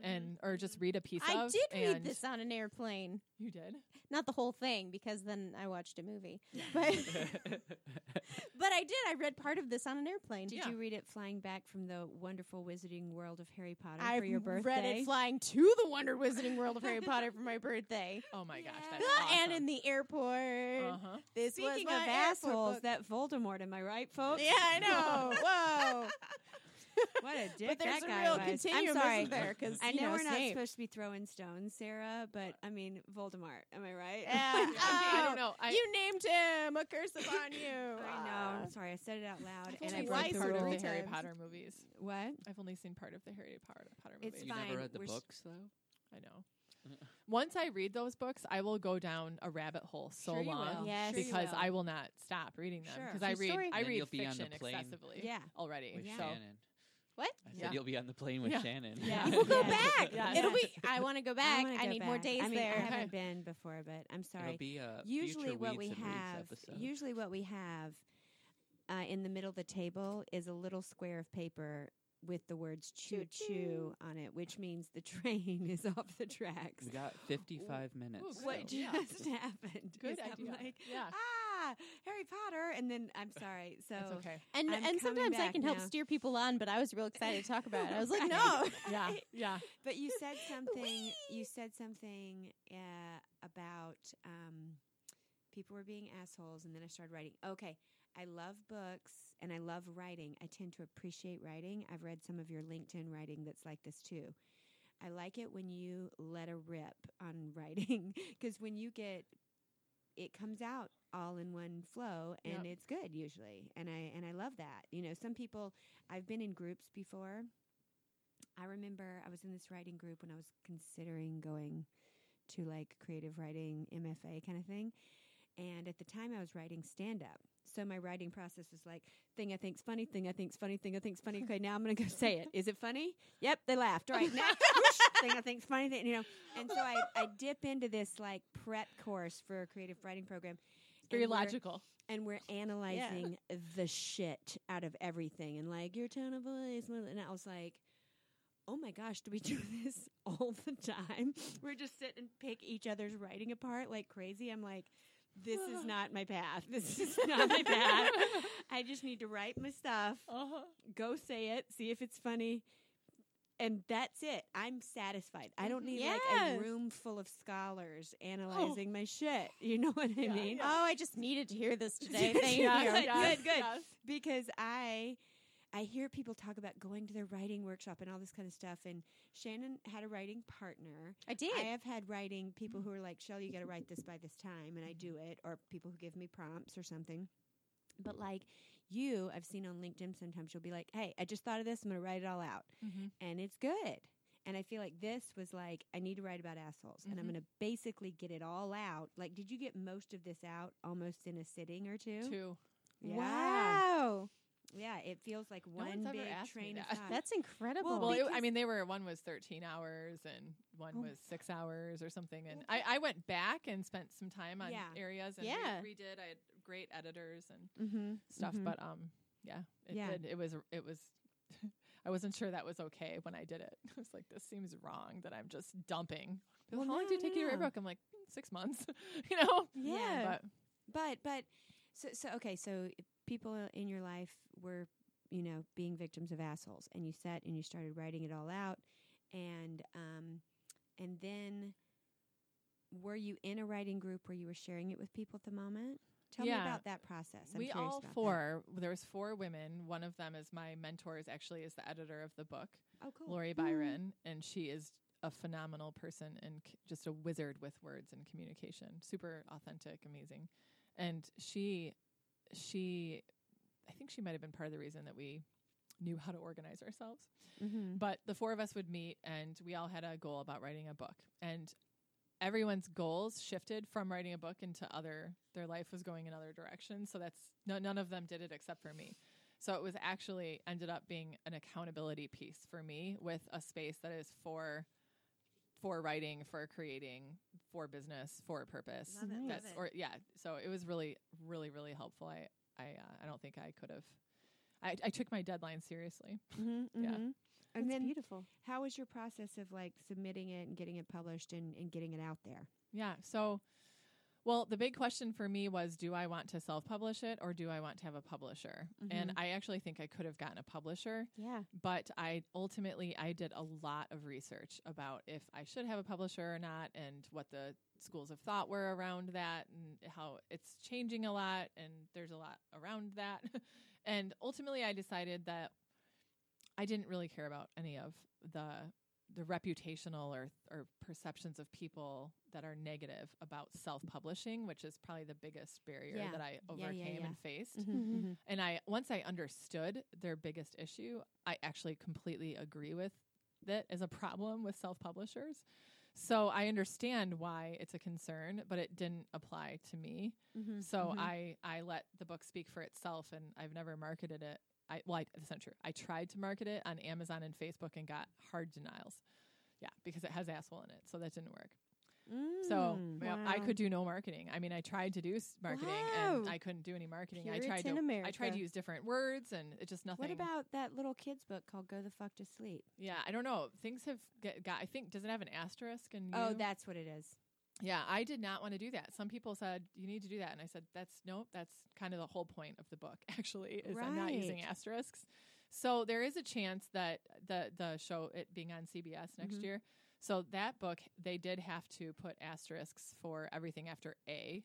and or just read a piece Mm-hmm. I of. did read and- this on an airplane. You did. Not the whole thing because then I watched a movie. But but I did. I read part of this on an airplane. Did Yeah. you read it flying back from the wonderful wizarding world of Harry Potter I for your birthday? I read it flying to the Wonder Wizarding World of Harry Potter for my birthday. Oh my gosh, Yeah. that's And in the airport. uh-huh. This was Speaking my of airport assholes, book. that Voldemort, am I right, folks? Yeah, I know. Whoa. what a dick but there's that a guy real was. continuum I'm sorry. there? Because I you know, know we're not Snape. supposed to be throwing stones, Sarah, but I mean Voldemort. Am I right? Yeah. I Oh, don't know. I, you named him a curse upon you. I know. I'm Sorry, I said it out loud, I've and I only broke seen the part of rule. the Harry. Potter movies. What? I've only seen part of the Harry Potter, Potter It's movies. you fine. never read the We're s- books though. I know. Once I read those books, I will go down a rabbit hole so Sure long will. Yes. Sure because will. I will not stop reading them Sure. because I read story. I read you'll be on the fiction excessively Yeah. already. With Yeah. So Shannon. What? I said Yeah. you'll be on the plane with Yeah. Shannon. Yeah. We'll go Yeah. back. Yeah. It'll be. I want to go back. wanna I, go need more days I mean, there. I haven't been before, but I'm It'll sorry. be a usually what we Weeds and Reads have. Usually what we have uh, in the middle of the table is a little square of paper with the words choo choo on it which means the train is off the tracks we got 55 minutes. Ooh, what good. so- Yeah. just happened Good is I'm idea. like Yeah. ah harry potter and then i'm sorry so That's okay. And I'm and sometimes I can help now. steer people on, but I was real excited to talk about it. I was like, no. Yeah. Yeah. but you said something you said something uh, about um, people were being assholes and then i started writing okay i love books and i love writing i tend to appreciate writing i've read some of your linkedin writing that's like this too i like it when you let a rip on writing because when you get it comes out all in one flow and Yep. it's good usually and i and i love that you know some people i've been in groups before I remember I was in this writing group when I was considering going to like creative writing MFA kind of thing. And at the time I was writing stand up. So my writing process was like thing I think's funny, thing I think's funny, thing I think's funny. Okay, now I'm gonna go say it. Is it funny? Yep, they laughed. All right, next thing I think's funny, thing, you know. And so I, I dip into this like prep course for a creative writing program. Very and we're- logical. and we're analyzing the shit out of everything and like your tone of voice and i was like oh my gosh do we do this all the time? We're just sit and pick each other's writing apart like crazy. I'm like this is not my path. This is not my path. I just need to write my stuff Uh-huh. go say it see if it's funny and that's it. I'm satisfied. I don't mm-hmm. need like a room full of scholars oh. analyzing my shit. You know what I Yeah, mean? yeah. Oh, I just needed to hear this today. Thank Yeah, you. good, yes, good, good. yes. because I I hear people talk about going to their writing workshop and all this kind of stuff. And Shannon had a writing partner. I did. I have had writing people who mm-hmm. are like, Shelley, you got to write this by this time, and I do mm-hmm. it, or people who give me prompts or something. But like you, I've seen on LinkedIn sometimes you'll be like, hey, I just thought of this. I'm going to write it all out. Mhm. And it's good. And I feel like this was like, I need to write about assholes. And I'm Mhm. going to basically get it all out. Like, did you get most of this out almost in a sitting or two? Two. Yeah. Wow. Yeah, it feels like No one one's ever big asked me train of that. thought. That's incredible. Well, it, I mean, they were one was 13 hours and one Oh. was six hours or something. And I, I went back and spent some time on Yeah. areas and Yeah. re- redid. I had great editors and mm-hmm. stuff, but um, yeah, it Yeah. did. It was it was. I wasn't sure that was okay when I did it. I was like, this seems wrong that I'm just dumping. Well, How long did it take no, you to write a book? I'm like "Mm, six months. you know. yeah. But but but so so okay. So people in your life were you know, being victims of assholes, and you sat and you started writing it all out, and um, and then were you in a writing group where you were sharing it with people at the moment? Tell me about that process. I'm we all that. four. There was four women. One of them is my mentor. Is Actually, is the editor of the book, Oh, cool. Lori Byron, and she is a phenomenal person and c- just a wizard with words and communication. Super authentic, amazing, and she, she, I think she might have been part of the reason that we knew how to organize ourselves. Mm-hmm. But the four of us would meet, and we all had a goal about writing a book, and everyone's goals shifted from writing a book into other. Their life was going in other directions, so that's no, none of them did it except for me. So it was actually ended up being an accountability piece for me with a space that is for for writing, for creating, for business, for a purpose. Love it, love That's it. or yeah. So it was really, really, really helpful. I I uh, I don't think I could have. I, I took my deadline seriously. Mm-hmm, Yeah. And That's then, beautiful. how was your process of like submitting it and getting it published and, and getting it out there? Yeah. So, well, the big question for me was do I want to self publish it or do I want to have a publisher? And Mhm. I actually think I could have gotten a publisher, Yeah. but I ultimately I did a lot of research about if I should have a publisher or not and what the schools of thought were around that and how it's changing a lot and there's a lot around that. and ultimately I decided that I didn't really care about any of the the reputational or or perceptions of people that are negative about self-publishing, which is probably the biggest barrier Yeah. that I Yeah, yeah, overcame yeah. and faced. Mhm. And I once I understood their biggest issue, I actually completely agree with that as a problem with self-publishers. So I understand why it's a concern, but it didn't apply to me. Mm-hmm. So I I let the book speak for itself, and I've never marketed it. I well, I, that's not true. I tried to market it on Amazon and Facebook and got hard denials. Yeah, because it has asshole in it, so that didn't work. So Mm. yeah, I could do no marketing. I mean, I tried to do s- marketing and I couldn't do any marketing. I tried to I tried to use different words and it just nothing. What about that little kids book called "Go the Fuck to Sleep"? Yeah, I don't know. Things have get, got. I think does it have an asterisk? And Oh, that's what it is. Yeah, I did not want to do that. Some people said you need to do that, and I said that's nope. That's kind of the whole point of the book. Actually, is I'm not using asterisks. So there is a chance that the the show it being on CBS next Mhm. year. So that book they did have to put asterisks for everything after A.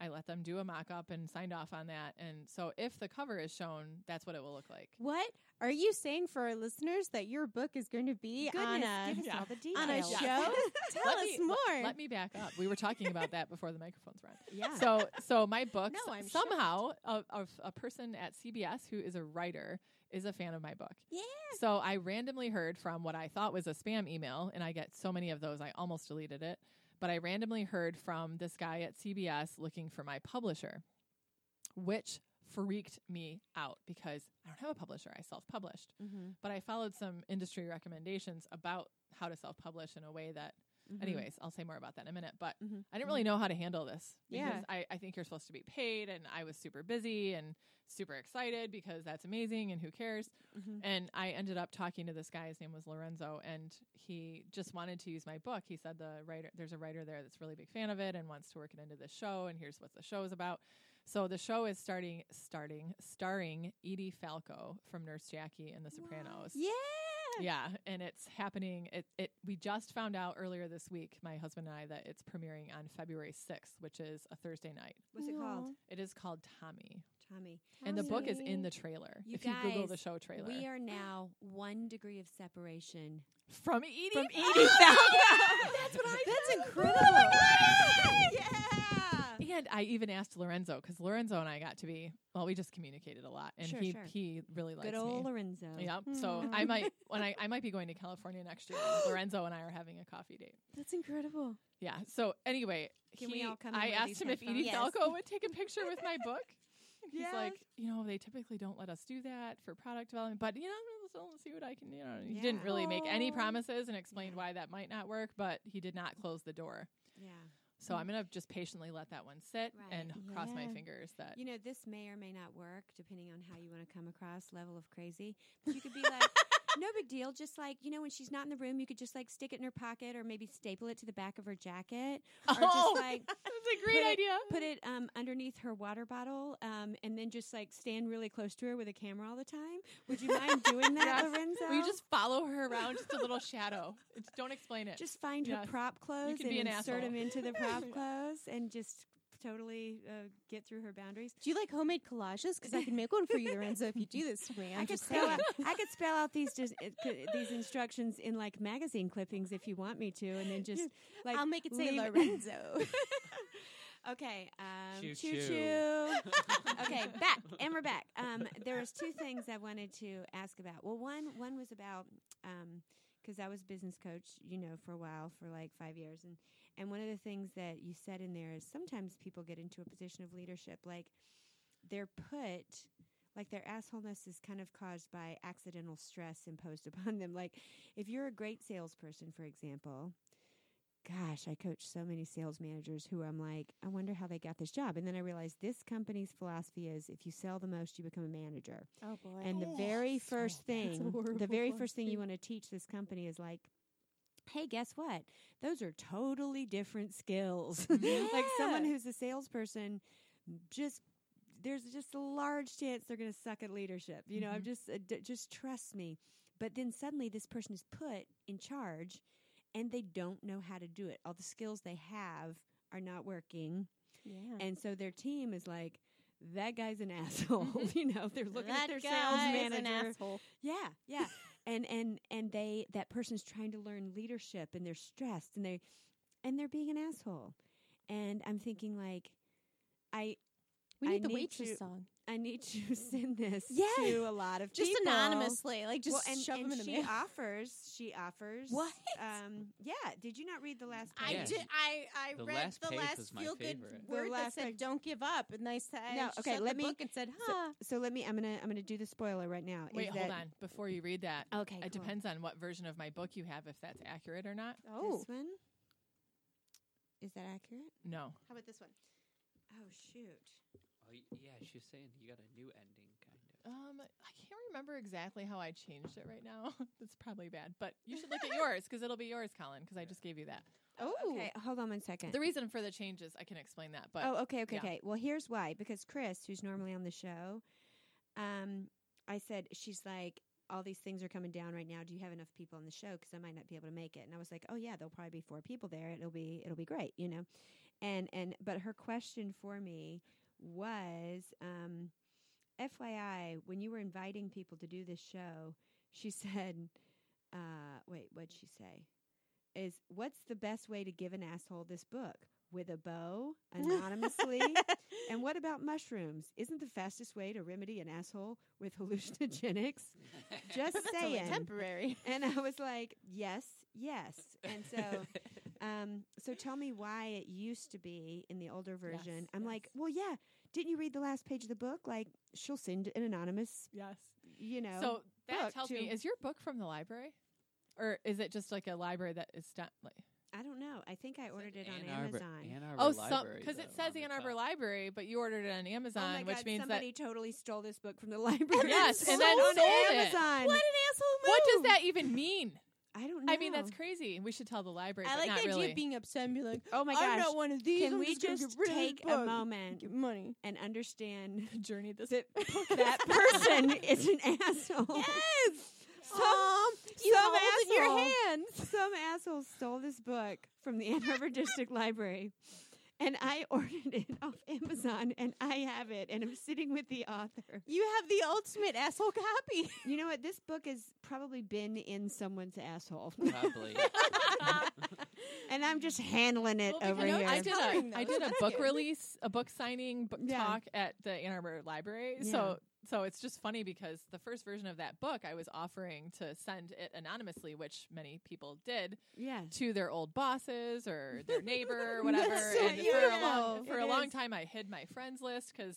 I let them do a mock up and signed off on that. And so if the cover is shown, that's what it will look like. What are you saying for our listeners that your book is going to be on a yeah. all the details. on a Yeah. show? Tell Let us me- more. Let, let me back up. We were talking about that before the microphones were on. Yeah. so so my book No, somehow a, a, a person at CBS who is a writer is a fan of my book. Yeah. So I randomly heard from what I thought was a spam email, and I get so many of those I almost deleted it. But I randomly heard from this guy at CBS looking for my publisher, which freaked me out because I don't have a publisher. I self published. mm-hmm. But I followed some industry recommendations about how to self publish in a way that Anyways, I'll say more about that in a minute. But Mhm. I didn't really know how to handle this. Yeah. Because I, I think you're supposed to be paid, and I was super busy and super excited because that's amazing, and who cares? Mhm. And I ended up talking to this guy. His name was Lorenzo, and he just wanted to use my book. He said the writer, there's a writer there that's really big fan of it and wants to work it into the show. And here's what the show is about. So the show is starting, starting, starring Edie Falco from Nurse Jackie and The Sopranos. Yeah. Yeah, and it's happening. It it we just found out earlier this week, my husband and I, that it's premiering on February sixth, which is a Thursday night. What's it called? It is called Tommy, Tommy. and the book is in the trailer. You if you Google the show trailer, We are now one degree of separation from Edie. from Falco. Edie Falco. That's what I That's Oh incredible. yeah. Mm. And I even asked Lorenzo because Lorenzo and I got to be well. We just communicated a lot, and Sure, he sure. he really likes Good old me. Lorenzo. Yep. So I might when I I might be going to California next year. Lorenzo and I are having a coffee date. That's incredible. Yeah. So anyway, Can we he- all come I asked him if? Edie Yes. Falco would take a picture with my book. He's Yes. like, you know, they typically don't let us do that for product development, but you know, let's see what I can. You know, he didn't really make any promises and explained Yeah. why that might not work, but he did not close the door. Yeah. So I'm mm. gonna just patiently let that one sit Right. and cross my fingers that You know, this may or may not work depending on how you want to come across, level of crazy. But you could be like, no big deal. Just like you know, when she's not in the room, you could just like stick it in her pocket, or maybe staple it to the back of her jacket, or Oh, just like That's a great put it- idea. put it um, underneath her water bottle, um, and then just like stand really close to her with a camera all the time. Would you mind doing that, Yes. Lorenzo? We just follow her around, just a little shadow. It's, don't explain it. just find Yes. her prop clothes can and be an insert asshole. them into the prop clothes, and just totally uh, get through her boundaries. Do you like homemade collages? Because I can make one for you, Lorenzo, if you do this for me. I'm I could spell out, I could spell out these dis- uh, these instructions in like magazine clippings if you want me to, and then just like I'll make it say Lorenzo. okay, um, Choo choo choo. choo. okay, back and we're back. Um, there was two things I wanted to ask about. Well, one one was about because I was business coach, you know, for a while, for like five years, and and one of the things that you said in there is sometimes people get into a position of leadership, like they're put. Like their assholeness is kind of caused by accidental stress imposed upon them. Like if you're a great salesperson, for example, gosh, I coach so many sales managers who I'm like, I wonder how they got this job. And then I realized this company's philosophy is if you sell the most, you become a manager. oh boy. And the oh, very first thing, the very first thing you want to teach this company is like, hey, guess what? Those are totally different skills. like someone who's a salesperson, just there's just a large chance they're going to suck at leadership. You know, I'm just uh, d- just trust me. But then suddenly this person is put in charge, and they don't know how to do it. All the skills they have are not working, yeah. and so their team is like. That guy's an asshole. you know, they're looking that at their sales manager. an asshole. Yeah, yeah. And and and they that person's trying to learn leadership and they're stressed and they and they're being an asshole. And I'm thinking like I We I need the need waitress to- song. I need to send this Yeah. to a lot of Just people. anonymously. Like, just well, and, shove and them in the mail. she offers. She offers. What? Um, yeah. Did you not read the last? I Yeah. did. I I The read last the last feel good favorite. The word that last said page. "Don't give up." And I said, No, okay, shut let the me- book and said, So, "Huh." so let me. I'm gonna. I'm gonna do the spoiler right now. Wait, is hold that- on. Before you read that, Okay. it cool. depends on what version of my book you have, if that's accurate or not. oh, This one. Is that accurate? No. how about this one? Oh shoot. Oh, yeah, she's saying you got a new ending, kind of. Um, I can't remember exactly how I changed it right now. That's probably bad, but you should look at yours because it'll be yours, Colin, because I just gave you that. Oh, Okay. Hold on one second. The reason for the changes, I can explain that, but oh, okay, okay, yeah. okay. Well, here's why. Because Chris, who's normally on the show, um, I said she's like, all these things are coming down right now. Do you have enough people on the show? Because I might not be able to make it. And I was like, oh yeah, there'll probably be four people there. It'll be it'll be great, you know. And and but her question for me was, um, FYI, when you were inviting people to do this show, she said, uh, wait, what'd she say? Is what's the best way to give an asshole this book? With a bow, anonymously? and what about mushrooms? Isn't the fastest way to remedy an asshole with hallucinogenics? Just saying. temporary. And I was like, yes, yes. And so, um, so tell me why it used to be in the older version. Yes, I'm yes. like, well, yeah. Didn't you read the last page of the book? Like, she'll send an anonymous, yes. you know. So that book tells to- me, is your book from the library, or is it just like a library that is done? Like, I don't know. I think I ordered it on Ann Arbor- Amazon. Ann Arbor oh, some Library, because it says Ann Arbor top. Library, but you ordered it on Amazon, oh my which God, means somebody totally stole this book from the library. Yes, sold and then it on sold it. Amazon. What an asshole that. What does that even mean? I don't know. I mean, that's crazy. We should tell the library, I but like not the idea really. of being upset and be like, Oh my I'm gosh. not one of these. Can I'm we just, just get rid of take a moment Get money. and understand the journey this. that that person is an asshole? Yes. Some, Um, you some hold it in your asshole- hands. Some asshole stole this book from the Ann Arbor District Library. And I ordered it off Amazon and I have it and I'm sitting with the author. You have the ultimate asshole copy. You know what? This book has probably been in someone's asshole. Probably. and I'm just handling it Well, over here. I did a I did a book release, a book signing book Yeah. talk at the Ann Arbor Library. Yeah. So so it's just funny because the first version of that book I was offering to send it anonymously, which many people did yeah. to their old bosses or their neighbor or whatever. So and for a long for It a long is. time, I hid my friends list because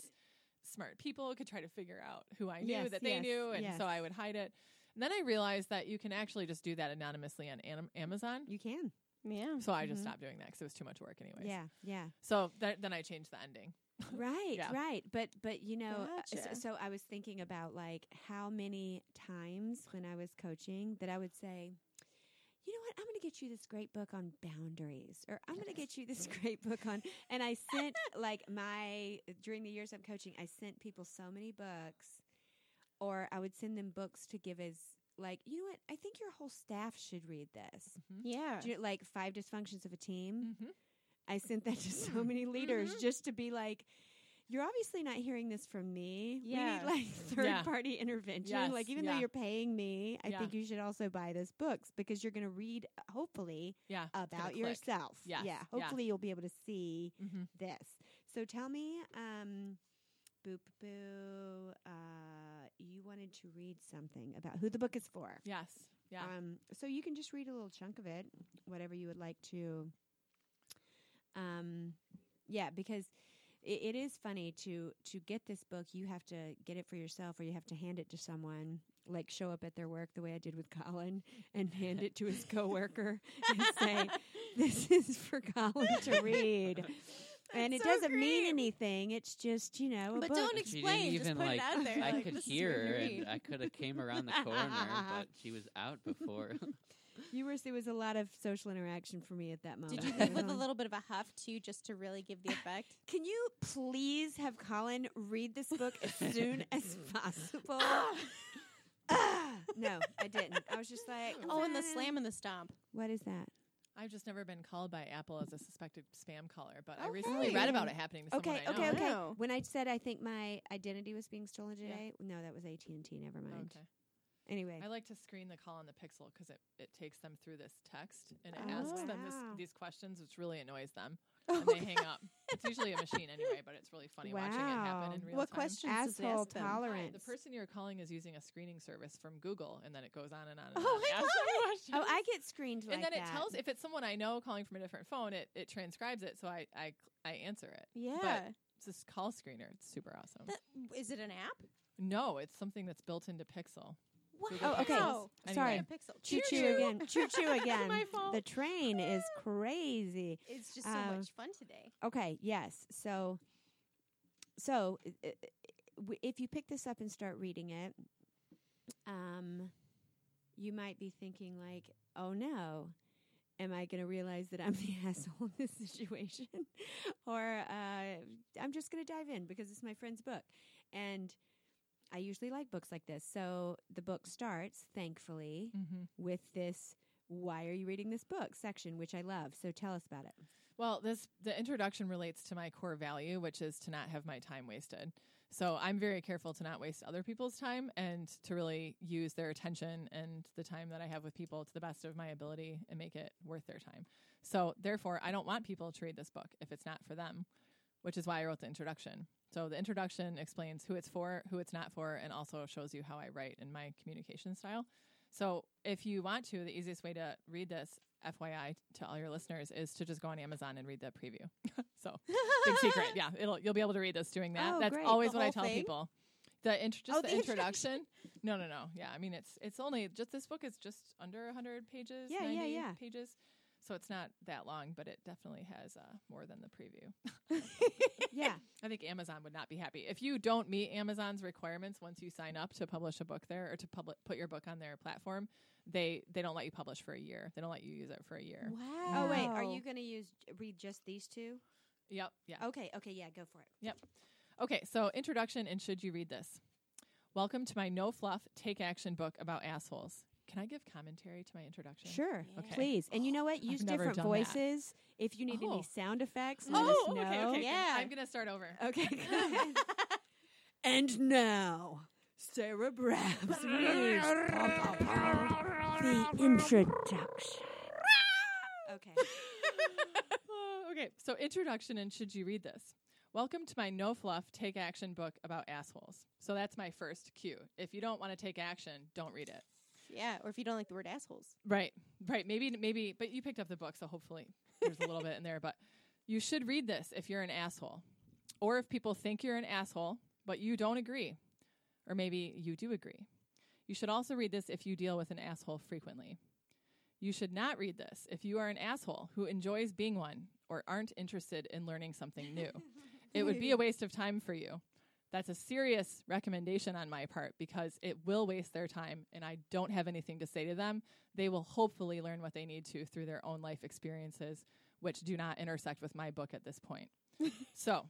smart people could try to figure out who I knew Yes, that they yes, knew, and yes. so I would hide it. And then I realized that you can actually just do that anonymously on Am- Amazon. You can. Yeah. So I just Mhm. stopped doing that because it was too much work, anyways. Yeah. Yeah. So th- then I changed the ending. Right, Yeah. right. But but you know, uh, so, so I was thinking about like how many times when I was coaching that I would say, you know what, I'm going to get you this great book on boundaries, or I'm going to get you this great book on. And I sent like my during the years I'm coaching, I sent people so many books, or I would send them books to give as like, you know what, I think your whole staff should read this. Yeah. Do you know, like five dysfunctions of a team. Mhm. I sent that to so many leaders just to be like, you're obviously not hearing this from me. Yeah. We need like third Yeah. party intervention. Yes, Like even yeah. though you're paying me, I Yeah. think you should also buy those books because you're going to read hopefully Yeah. about yourself. Yes, Yeah. yeah. Hopefully you'll be able to see Mhm. this. So tell me, um, boop boo, uh, you wanted to read something about who the book is for. Yes. Yeah. Um, so you can just read a little chunk of it, whatever you would like to. Um, yeah, because it, it is funny to to get this book. You have to get it for yourself, or you have to hand it to someone. Like show up at their work the way I did with Colin, and hand it to his coworker and say, "This is for Colin to read." And it so doesn't mean anything. It's just you know a But book. don't explain. didn't just put like. it out there. I like, could hear her, and. I could have came around the corner, but she was out before. you were. It was a lot of social interaction for me at that moment. Did you leave with a little bit of a huff too, just to really give the effect? Can you please have Colin read this book as soon as possible? Ah, no, I didn't. I was just like, oh, and the slam and the stomp. What is that? I've just never been called by Apple as a suspected spam caller, but I recently read about it happening to Okay, someone I okay, know. okay. Wow. When I said I think my identity was being stolen Yeah. today, no, that was AT and T. Never mind. Okay. Anyway, I like to screen the call on the Pixel because it, it takes them through this text and it Oh, asks them this, wow. these questions, which really annoys them. And they hang up. It's usually a machine anyway, but it's really funny watching it happen in real What time. questions does it asshole ask them? The person you're calling is using a screening service from Google, and then it goes on and on. And Oh on. my Asks God. oh, I get screened like and then it that. tells if it's someone I know calling from a different phone, it, it transcribes it, so I, I I answer it. Yeah. but It's this call screener. It's super awesome. That- is it an app? no, it's something that's built into Pixel. Wow. Oh, okay. Wow. Sorry. Choo choo again. Choo choo again. My fault. The train is crazy. It's just so Um, much fun today. Okay, yes. So, so i- i- w- if you pick this up and start reading it, um, you might be thinking like, "Oh no, am I going to realize that I'm the asshole in this situation, or uh, I'm just going to dive in because it's my friend's book?" And I usually like books like this. So the book starts, thankfully, Mm-hmm. with this "Why are you reading this book?" section, which I love. So tell us about it. Well, this the introduction relates to my core value, which is to not have my time wasted. So I'm very careful to not waste other people's time and to really use their attention and the time that I have with people to the best of my ability and make it worth their time. So therefore, I don't want people to read this book if it's not for them, which is why I wrote the introduction. So the introduction explains who it's for, who it's not for, and also shows you how I write in my communication style. So if you want to, the easiest way to read this, FYI, to all your listeners, is to just go on Amazon and read the preview. so big secret, yeah, it'll you'll be able to read this doing that. Oh, That's great. always The what I tell thing? people. The int- just Oh, the, the introduction. no, no, no. Yeah, I mean it's it's only just this book is just under 100 pages. Yeah, yeah, 90 yeah. Pages. So it's not that long, but it definitely has uh, more than the preview. Yeah. I think Amazon would not be happy if you don't meet Amazon's requirements once you sign up to publish a book there or to public put your book on their platform. They they don't let you publish for a year. They don't let you use it for a year. Wow. Oh wait, are you going to use read just these two? Yep. Yeah. Okay, okay, yeah, go for it. Yep. Okay. So introduction and should you read this? Welcome to my no fluff take action book about assholes. Can I give commentary to my introduction? Sure, Okay. please. And you know what? Use never different done that. voices. If you need Oh. any sound effects, let Oh, us know. okay, okay. Yeah. I'm gonna start over. Okay, and now, Sarah Brabs reads the introduction. Okay. Okay, so introduction and should you read this? Welcome to my no fluff take action book about assholes. So that's my first cue. If you don't want to take action, don't read it. Yeah, or if you don't like the word assholes. Right, right. Maybe, maybe, but you picked up the book, so hopefully there's a little bit in there. But you should read this if you're an asshole, or if people think you're an asshole, but you don't agree, or maybe you do agree. You should also read this if you deal with an asshole frequently. You should not read this if you are an asshole who enjoys being one or aren't interested in learning something new. it would be a waste of time for you. That's a serious recommendation on my part because it will waste their time and I don't have anything to say to them. They will hopefully learn what they need to through their own life experiences, which do not intersect with my book at this point. so,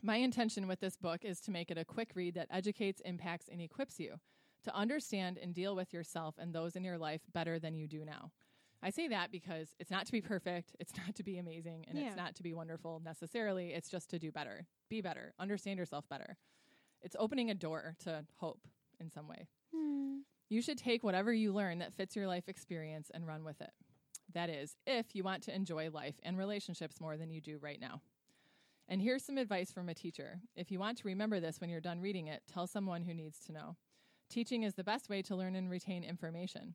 my intention with this book is to make it a quick read that educates, impacts, and equips you to understand and deal with yourself and those in your life better than you do now. I say that because it's not to be perfect, it's not to be amazing, and Yeah. it's not to be wonderful necessarily. It's just to do better, be better, understand yourself better. It's opening a door to hope in some way. Hmm. You should take whatever you learn that fits your life experience and run with it. That is, if you want to enjoy life and relationships more than you do right now. And here's some advice from a teacher. If you want to remember this when you're done reading it, tell someone who needs to know. Teaching is the best way to learn and retain information.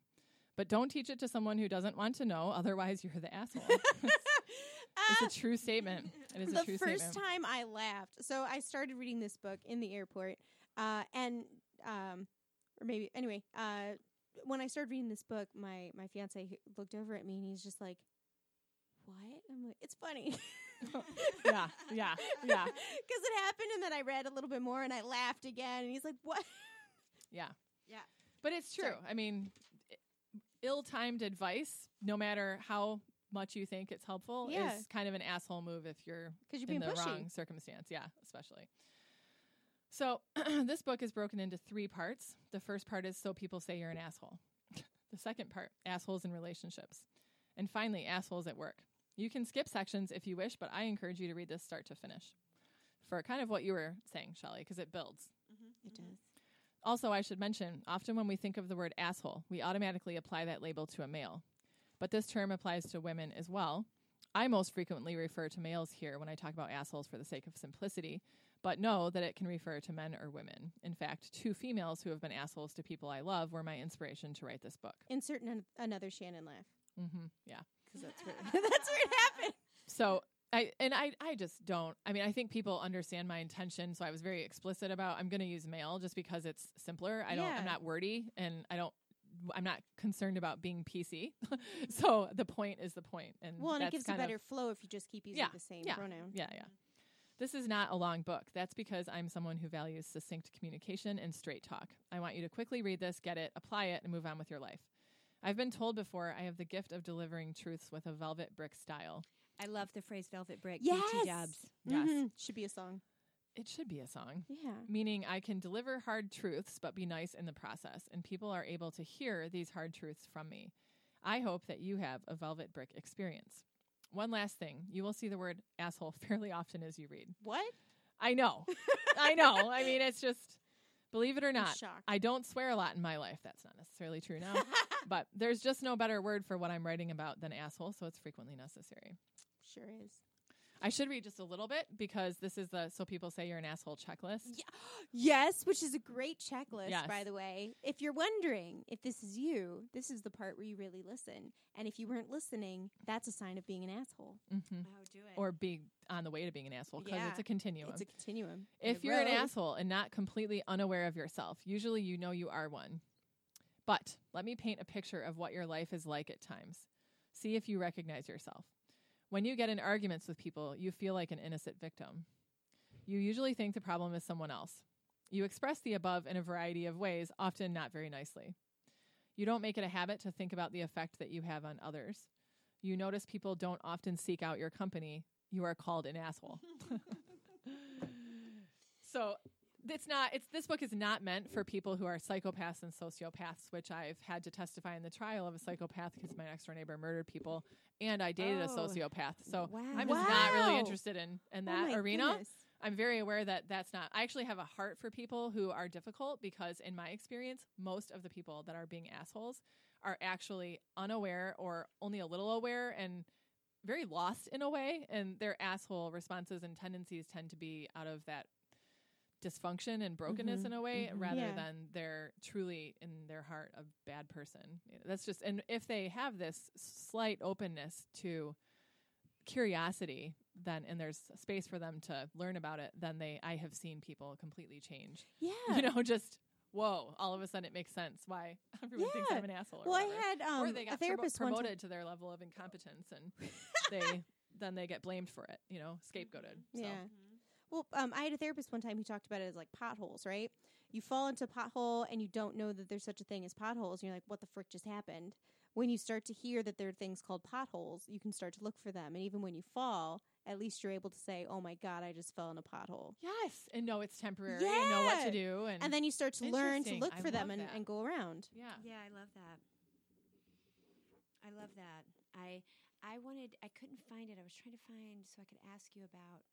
But don't teach it to someone who doesn't want to know, otherwise, you're the asshole. it's a true statement. It is the a true first statement. time I laughed. So I started reading this book in the airport, uh, and um, or maybe anyway, uh, when I started reading this book, my my fiance looked over at me and he's just like, "What?" I'm like, "It's funny." yeah, yeah, yeah, Because it happened, and then I read a little bit more, and I laughed again, and he's like, "What?" yeah. Yeah. But it's true. Sorry. I mean, ill timed advice, no matter how much you think it's helpful, Yeah. is kind of an asshole move if you're Because you're in being the pushy. wrong circumstance. Yeah, especially. So this book is broken into three parts. The first part is so people say you're an asshole. the second part, assholes in relationships. And finally, assholes at work. You can skip sections if you wish, but I encourage you to read this start to finish. For kind of what you were saying, Shelley, because it builds. Mm-hmm. It mm-hmm. does. Also, I should mention, often when we think of the word asshole, we automatically apply that label to a male. But this term applies to women as well. I most frequently refer to males here when I talk about assholes for the sake of simplicity, but know that it can refer to men or women. In fact, two females who have been assholes to people I love were my inspiration to write this book. Insert an- another Shannon laugh. Mm-hmm. Yeah, because that's where That's where it happened. so I and I I just don't. I mean, I think people understand my intention, so I was very explicit about I'm going to use male just because it's simpler. I don't. Yeah. I'm not wordy, and I don't. I'm not concerned about being PC. so the point is the point, and Well, and it gives a kind of- better flow if you just keep using Yeah, the same yeah, pronoun. yeah, yeah. This is not a long book. That's because I'm someone who values succinct communication and straight talk. I want you to quickly read this, get it, apply it, and move on with your life. I've been told before I have the gift of delivering truths with a velvet brick style. I love the phrase velvet brick. Yes. BT dubs. Yes. Mhm. Should be a song. It should be a song. Yeah. meaning I can deliver hard truths but be nice in the process, and people are able to hear these hard truths from me. I hope that you have a velvet brick experience. One last thing you will see the word asshole fairly often as you read. What? I know. I know. I mean, it's just, believe it or not, shocked. I don't swear a lot in my life. That's not necessarily true now. but there's just no better word for what I'm writing about than asshole, so it's frequently necessary. Sure is. I should read just a little bit because this is the so people say you're an asshole checklist. Yeah. Yes, which is a great checklist, Yes. by the way. If you're wondering if this is you, this is the part where you really listen. And if you weren't listening, that's a sign of being an asshole. hmm Oh, do it. Or be on the way to being an asshole because Yeah. it's a continuum. It's a continuum. if you're an asshole and not completely unaware of yourself, usually you know you are one. But let me paint a picture of what your life is like at times. See if you recognize yourself. When you get in arguments with people, you feel like an innocent victim. You usually think the problem is someone else. You express the above in a variety of ways, often not very nicely. You don't make it a habit to think about the effect that you have on others. You notice people don't often seek out your company. You are called an asshole. so it's not it's this book is not meant for people who are psychopaths and sociopaths which i've had to testify in the trial of a psychopath because my next door neighbor murdered people and i dated a Oh. sociopath so Wow. i'm just not really interested in in Oh that my arena goodness. i'm very aware that that's not i actually have a heart for people who are difficult because in my experience most of the people that are being assholes are actually unaware or only a little aware and very lost in a way and their asshole responses and tendencies tend to be out of that dysfunction and brokenness Mhm, in a way mhm. rather Yeah. than they're truly in their heart a bad person that's just and if they have this slight openness to curiosity then and there's space for them to learn about it then they i have seen people completely change Yeah. you know just whoa all of a sudden it makes sense why everyone thinks i'm an asshole or well, I whatever had or um, they a got promo- therapist time- promoted to their level of incompetence and they then they get blamed for it you know scapegoated so. Yeah. Well, um, I had a therapist one time who talked about it as like potholes, right? You fall into a pothole and you don't know that there's such a thing as potholes. And you're like, what the frick just happened? When you start to hear that there are things called potholes, you can start to look for them. And even when you fall, at least you're able to say, oh my God, I just fell in a pothole. Yes, and know it's temporary. And know what to do, and, And then you start to learn to Interesting. look I for them and, and go around. yeah. Yeah, I love that. I love that. I I wanted I couldn't find it. I was trying to find so I could ask you about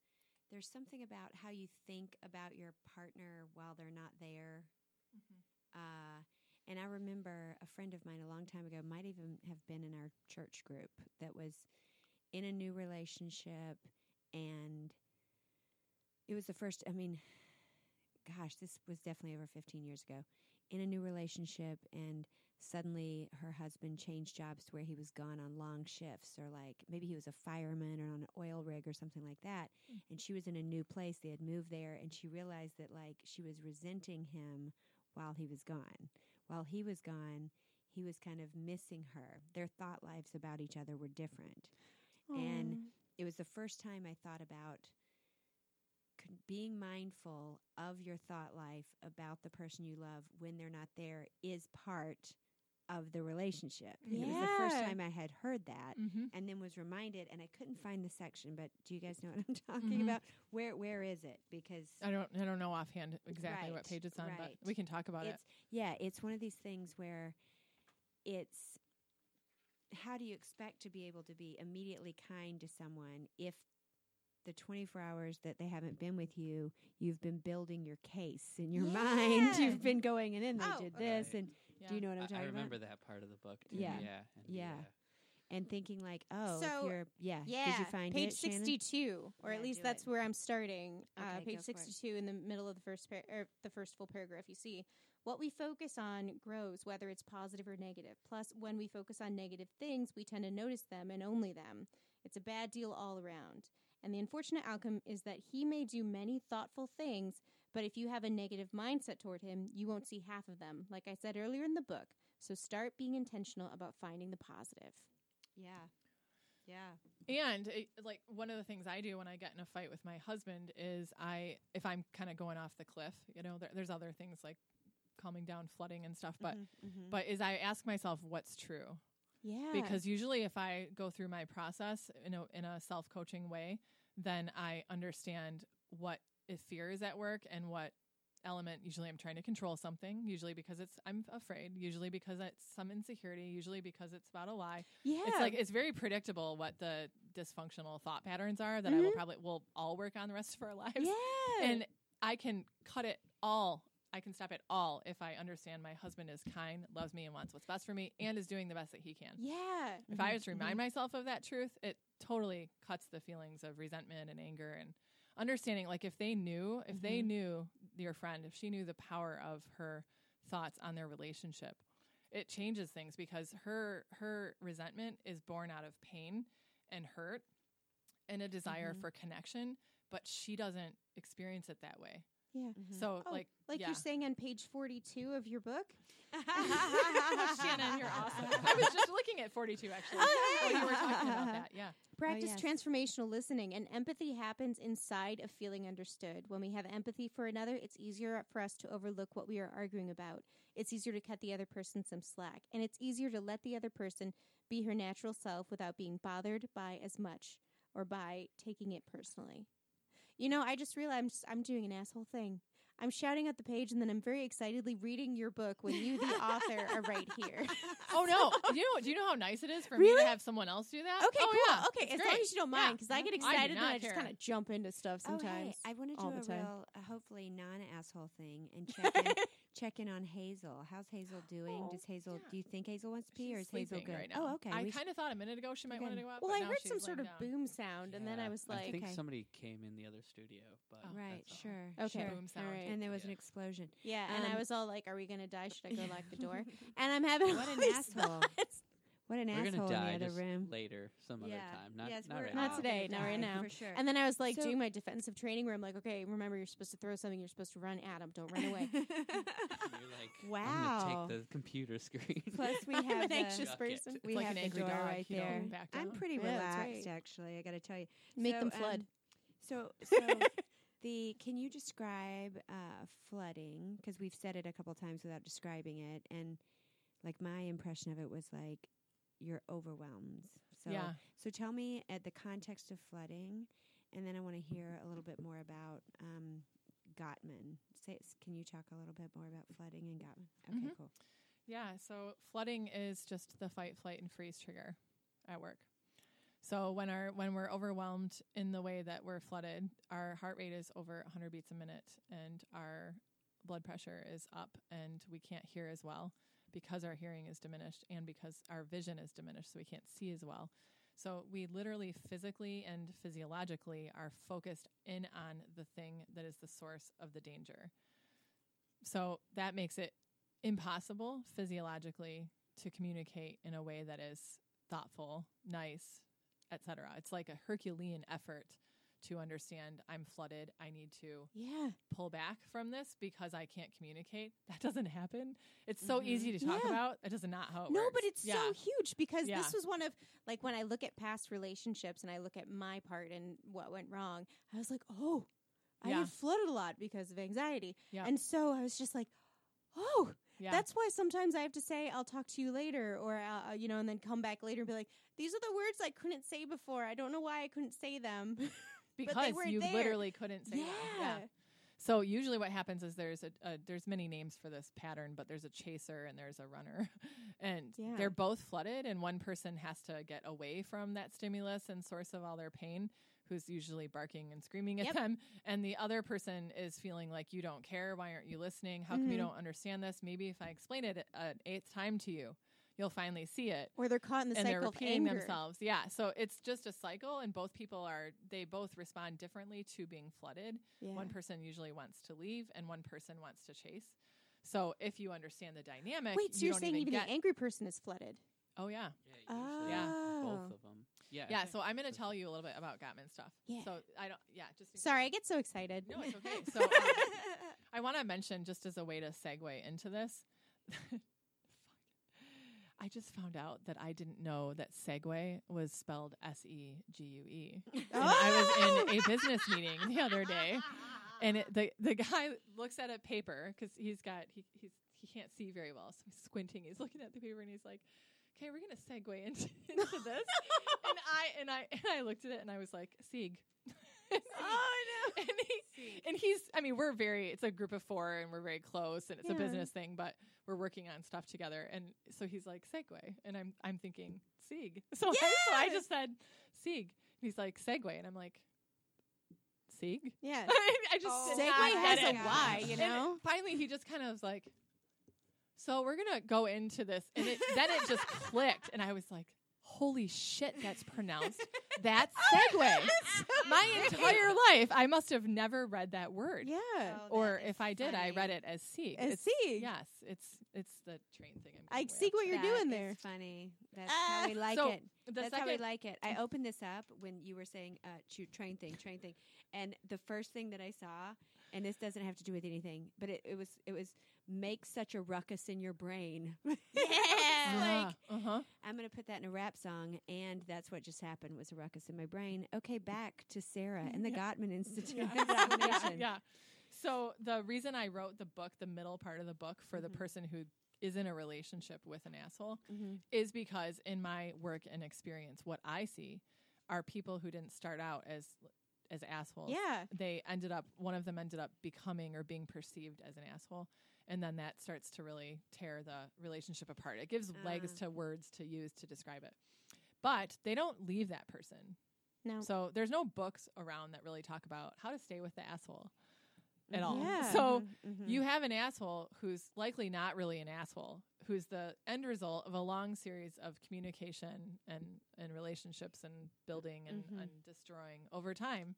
there's something about how you think about your partner while they're not there. Uh, and I remember a friend of mine a long time ago might even have been in our church group that was in a new relationship and it was the first I mean gosh, this was definitely over 15 years ago. In a new relationship and suddenly her husband changed jobs to where he was gone on long shifts or like maybe he was a fireman or on an oil rig or something like that. Mm. And she was in a new place. They had moved there and she realized that like she was resenting him while he was gone. While he was gone he was kind of missing her. Their thought lives about each other were different. And it was the first time I thought about being mindful of your thought life about the person you love when they're not there is part of the relationship. It was the first time I had heard that Mm-hmm. and then was reminded and I couldn't find the section, but do you guys know what I'm talking Mhm. about? Where where is it? Because I don't. I don't know offhand exactly what page it's on, but we can talk about it. yeah, it's one of these things where it's how do you expect to be able to be immediately kind to someone if the 24 hours that they haven't been with you, you've been building your case in your mind. You've been going and then they Oh, did okay. this and Yeah. do you know what I'm talking about? I about? remember that part of the book. Too. Yeah. yeah, and Yeah. And thinking like, oh, So, you're yeah, Yeah, did you find page it, Shannon? sixty-two, or Yeah, at least that's it. where I'm starting. uh, page go for it. sixty-two, in the middle of the first par- or the first full paragraph, you see what we focus on grows, whether it's positive or negative. Plus, when we focus on negative things, we tend to notice them and only them. It's a bad deal all around. And the unfortunate outcome is that he may do many thoughtful things, but if you have a negative mindset toward him, you won't see half of them. Like I said earlier in the book. So start being intentional about finding the positive. Yeah. Yeah. And it, like one of the things I do when I get in a fight with my husband is I, if I'm kind of going off the cliff, you know, there, there's other things like calming down, flooding and stuff, but Mhm, mhm. but is I ask myself what's true Yeah. because usually if I go through my process in a in a self coaching way, then I understand what if fear is at work and what element usually I'm trying to control something usually because it's I'm afraid usually because it's some insecurity usually because it's about a lie yeah. it's like it's very predictable what the dysfunctional thought patterns are that I will mm-hmm. probably will all work on the rest of our lives. yeah. And I can cut it all. I can stop it all if I understand my husband is kind, loves me, and wants what's best for me, and is doing the best that he can. yeah. If I mm-hmm. just remind mm-hmm. myself of that truth, it totally cuts the feelings of resentment and anger and understanding. Like if they knew, if they mm-hmm. knew your friend, if she knew the power of her thoughts on their relationship, it changes things because her her resentment is born out of pain and hurt and a desire mm-hmm. for connection, but she doesn't experience it that way. Yeah. Mm-hmm. So Oh, like like yeah. you're saying on page 42 of your book? Shannon, you're awesome. I was just looking at 42 actually. Oh, while you were talking about that. Yeah. Practice oh, yes. transformational listening and empathy happens inside of feeling understood. When we have empathy for another, it's easier for us to overlook what we are arguing about. It's easier to cut the other person some slack, and it's easier to let the other person be her natural self without being bothered by as much or by taking it personally. You know, I just realized I'm, just, I'm doing an asshole thing. I'm shouting at the page, and then I'm very excitedly reading your book when you, the author, are right here. Oh no! do you know? Do you know how nice it is for me to have someone else do that? Okay, oh, cool. Yeah, okay, It's as great. long as you don't mind, because I get I excited and not I just kind of jump into stuff Oh, sometimes. hey, I want to do all a the time. real, uh, hopefully non-asshole thing and check in, check in on Hazel. How's Hazel doing? Oh, Does Hazel? yeah. Do you think Hazel wants to pee, or is Hazel good? right now. Oh, okay. I kind of thought a minute ago she might want to Okay. go out. well, but I now heard some sort of down. boom sound, and then I was like, I think Okay. somebody came in the other studio, but Oh. right, that's all. sure, Okay. sure. Boom sound. all right. And there was an explosion. yeah, and I Um, was all like, "Are we gonna die? Should I go lock the door?" And I'm having What all an asshole. Thoughts. What an We're asshole gonna die in the just other room. later, some other time. Not, yes, not right Not today, not right now. for sure. And then I was like So- doing my defensive training where I'm like, "Okay, remember, you're supposed to throw something. You're supposed to run at him. Don't run away." You're like, I'm Wow. take the computer screen. Plus, we have an anxious Chuck it. person. We like have an the angry door dog. right you know, there. I'm pretty Yeah, relaxed, right. actually. I got to tell you. Make So, them um, flood. So, so The can you describe uh, flooding? Because we've said it a couple times without describing it, and like my impression of it was like you're overwhelmed. So yeah. so tell me at the context of flooding, and then I want to hear a little bit more about um, Gottman. Say, can you talk a little bit more about flooding and Gottman? Okay, Mhm. cool. Yeah, so flooding is just the fight, flight, and freeze trigger at work. So when our when we're overwhelmed in the way that we're flooded, our heart rate is over 100 beats a minute, and our blood pressure is up, and we can't hear as well because our hearing is diminished, and because our vision is diminished, so we can't see as well. So we literally physically and physiologically are focused in on the thing that is the source of the danger. So that makes it impossible physiologically to communicate in a way that is thoughtful, nice, etc. It's like a Herculean effort to understand I'm flooded, I need to Yeah. pull back from this because I can't communicate. That doesn't happen. It's so easy to talk Yeah. about. That does not how it No, works. but it's yeah. so huge because Yeah. this was one of like when I look at past relationships and I look at my part and what went wrong, I was like, oh, I get flooded a lot because of anxiety. Yeah. And so I was just like, oh, yeah. that's why sometimes I have to say, I'll talk to you later, or, uh, you know, and then come back later and be like, these are the words I couldn't say before. I don't know why I couldn't say them. because you there. literally couldn't say yeah. Yeah. So usually what happens is there's a, a there's many names for this pattern, but there's a chaser and there's a runner. and Yeah. they're both flooded and one person has to get away from that stimulus and source of all their pain who's usually barking and screaming at Yep. them and the other person is feeling like you don't care, why aren't you listening? How come you Mhm. don't understand this? Maybe if I explain it an eighth time to you, you'll finally see it Or they're caught in the and they're cycle of repeating anger. themselves. Yeah, so it's just a cycle, and both people are they both respond differently to being flooded. Yeah. One person usually wants to leave, and one person wants to chase. So if you understand the dynamic, Wait, so you you're don't saying even even the angry person is flooded? oh yeah, Yeah, usually Yeah. both Oh. of them. Yeah. yeah. So I'm going to tell you a little bit about Gottman stuff. Yeah. So I don't. Yeah, just Sorry, I get so excited. No, it's okay. So um, I want to mention just as a way to segue into this. I just found out that I didn't know that Segway was spelled S E G U E. And I was in a business meeting the other day, and it, the the guy looks at a paper because he's got he he's he can't see very well, so he's squinting. He's looking at the paper and he's like, "Okay, we're gonna segue into, into this." and I and I and I looked at it and I was like, "Sieg." Oh no. and he and he's I mean we're very it's a group of four and we're very close and it's a business thing but we're working on stuff together. And so he's like Segway. And I'm I'm thinking Sieg. So, I, so I just said Sieg. And he's like Segway. And I'm like Sieg? Yeah. I just Oh, Segway has a Y, you And know? finally he just kind of was like so we're gonna go into this. And it, then it just clicked. And I was like holy shit that's pronounced. That's Segway my entire life, I must have never read that word. Yeah. Oh, or if I did, I read it as Sieg. As It's- Sieg. Yes, it's it's the train thing. I'm I see what you're That doing is there. funny. That's Ah. how we like So, it. That's how we like it. I opened this up when you were saying uh, train thing, train thing, and the first thing that I saw, and this doesn't have to do with anything, but it, it was it was make such a ruckus in your brain. Yeah. like uh huh. I'm gonna put that in a rap song, and that's what just happened was a ruckus in my brain. Okay, back to Sarah and the Gottman Institute examination. yeah. So the reason I wrote the book, the middle part of the book, for the Mhm. person who is in a relationship with an asshole, Mm-hmm. is because in my work and experience, what I see are people who didn't start out as as assholes. Yeah. they ended up one of them ended up becoming or being perceived as an asshole and then that starts to really tear the relationship apart it gives legs Ah. to words to use to describe it but they don't leave that person No. so there's no books around that really talk about how to stay with the asshole at all Yeah. so Mhm. you have an asshole who's likely not really an asshole, who's the end result of a long series of communication and, and relationships and building and, Mhm. and destroying over time.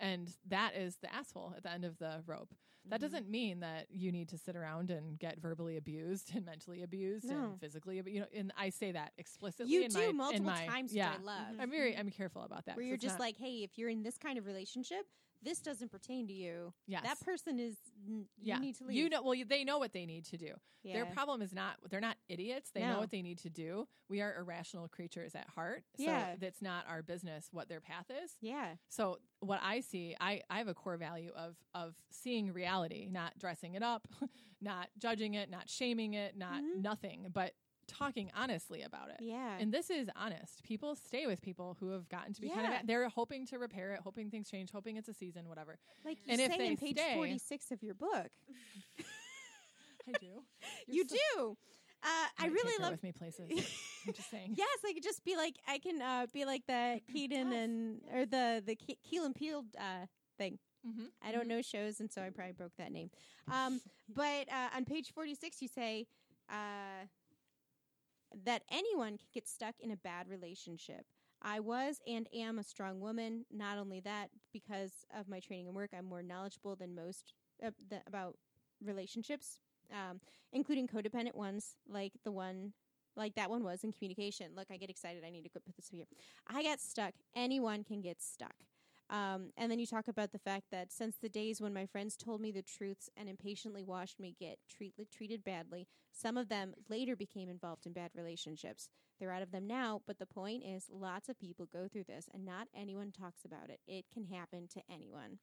And that is the asshole at the end of the rope. That Mhm. doesn't mean that you need to sit around and get verbally abused and mentally abused No. and physically abused. You know, and I say that explicitly. You in do my, in multiple my- times, Yeah, I love. I'm very I'm careful about that. Where you're just not- like, hey, if you're in this kind of relationship, this doesn't pertain to you. Yes. That person is n- yeah. you need to leave. You know, well, they know what they need to do. yeah. Their problem is not they're not idiots. They know what they need to do. We are irrational creatures at heart. So Yeah. that's not our business what their path is. yeah. So what I see, I, I have a core value of of seeing reality, not dressing it up, not judging it, not shaming it, not Mhm. nothing, but talking honestly about it. Yeah. And this is honest. People stay with people who have gotten to be kind of they're hoping to repair it, hoping things change, hoping it's a season, whatever. like you and if say they in page stay- 46 of your book. I do. you do. Uh, I Might really love with me places. I'm just saying. Yes, I could just be like I can uh, be like the Keaton and or the the Ke- Keel and Peele uh, thing. Mm-hmm. I don't know shows, and so I probably broke that name. Um, but uh, on page forty six, you say uh, that anyone can get stuck in a bad relationship. I was and am a strong woman. Not only that, because of my training and work, I'm more knowledgeable than most uh, the, about relationships, um, including codependent ones, like the one, like that one was in communication. Look, I get excited. I need to put this here. I got stuck. Anyone can get stuck. Um, and then you talk about the fact that since the days when my friends told me the truths and impatiently watched me get treat- treated badly, some of them later became involved in bad relationships. They're out of them now, but the point is lots of people go through this and not anyone talks about it. It can happen to anyone.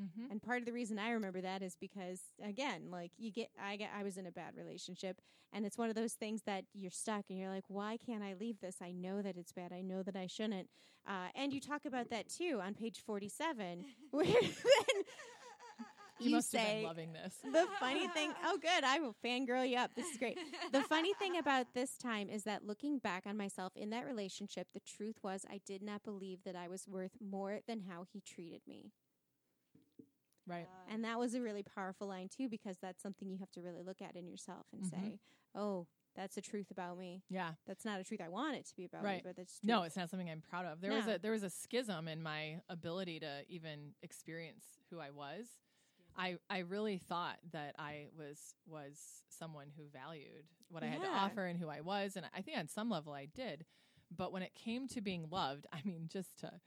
Mm-hmm. And part of the reason I remember that is because again, like you get I get I was in a bad relationship and it's one of those things that you're stuck and you're like, why can't I leave this? I know that it's bad. I know that I shouldn't. Uh, and you talk about that too on page 47 where then You, you must have say been loving this. the funny thing oh good i will fangirl you up this is great the funny thing about this time is that looking back on myself in that relationship the truth was i did not believe that i was worth more than how he treated me Right. and that was a really powerful line too because that's something you have to really look at in yourself and Mhm. say oh that's a truth about me Yeah. that's not a truth i want it to be about me Right. but that's No, it's not something I'm proud of. There was a there was a schism in my ability to even experience who I was. I I really thought that I was was someone who valued what I had to offer and who I was, and I think on some level I did. But when it came to being loved, I mean, just to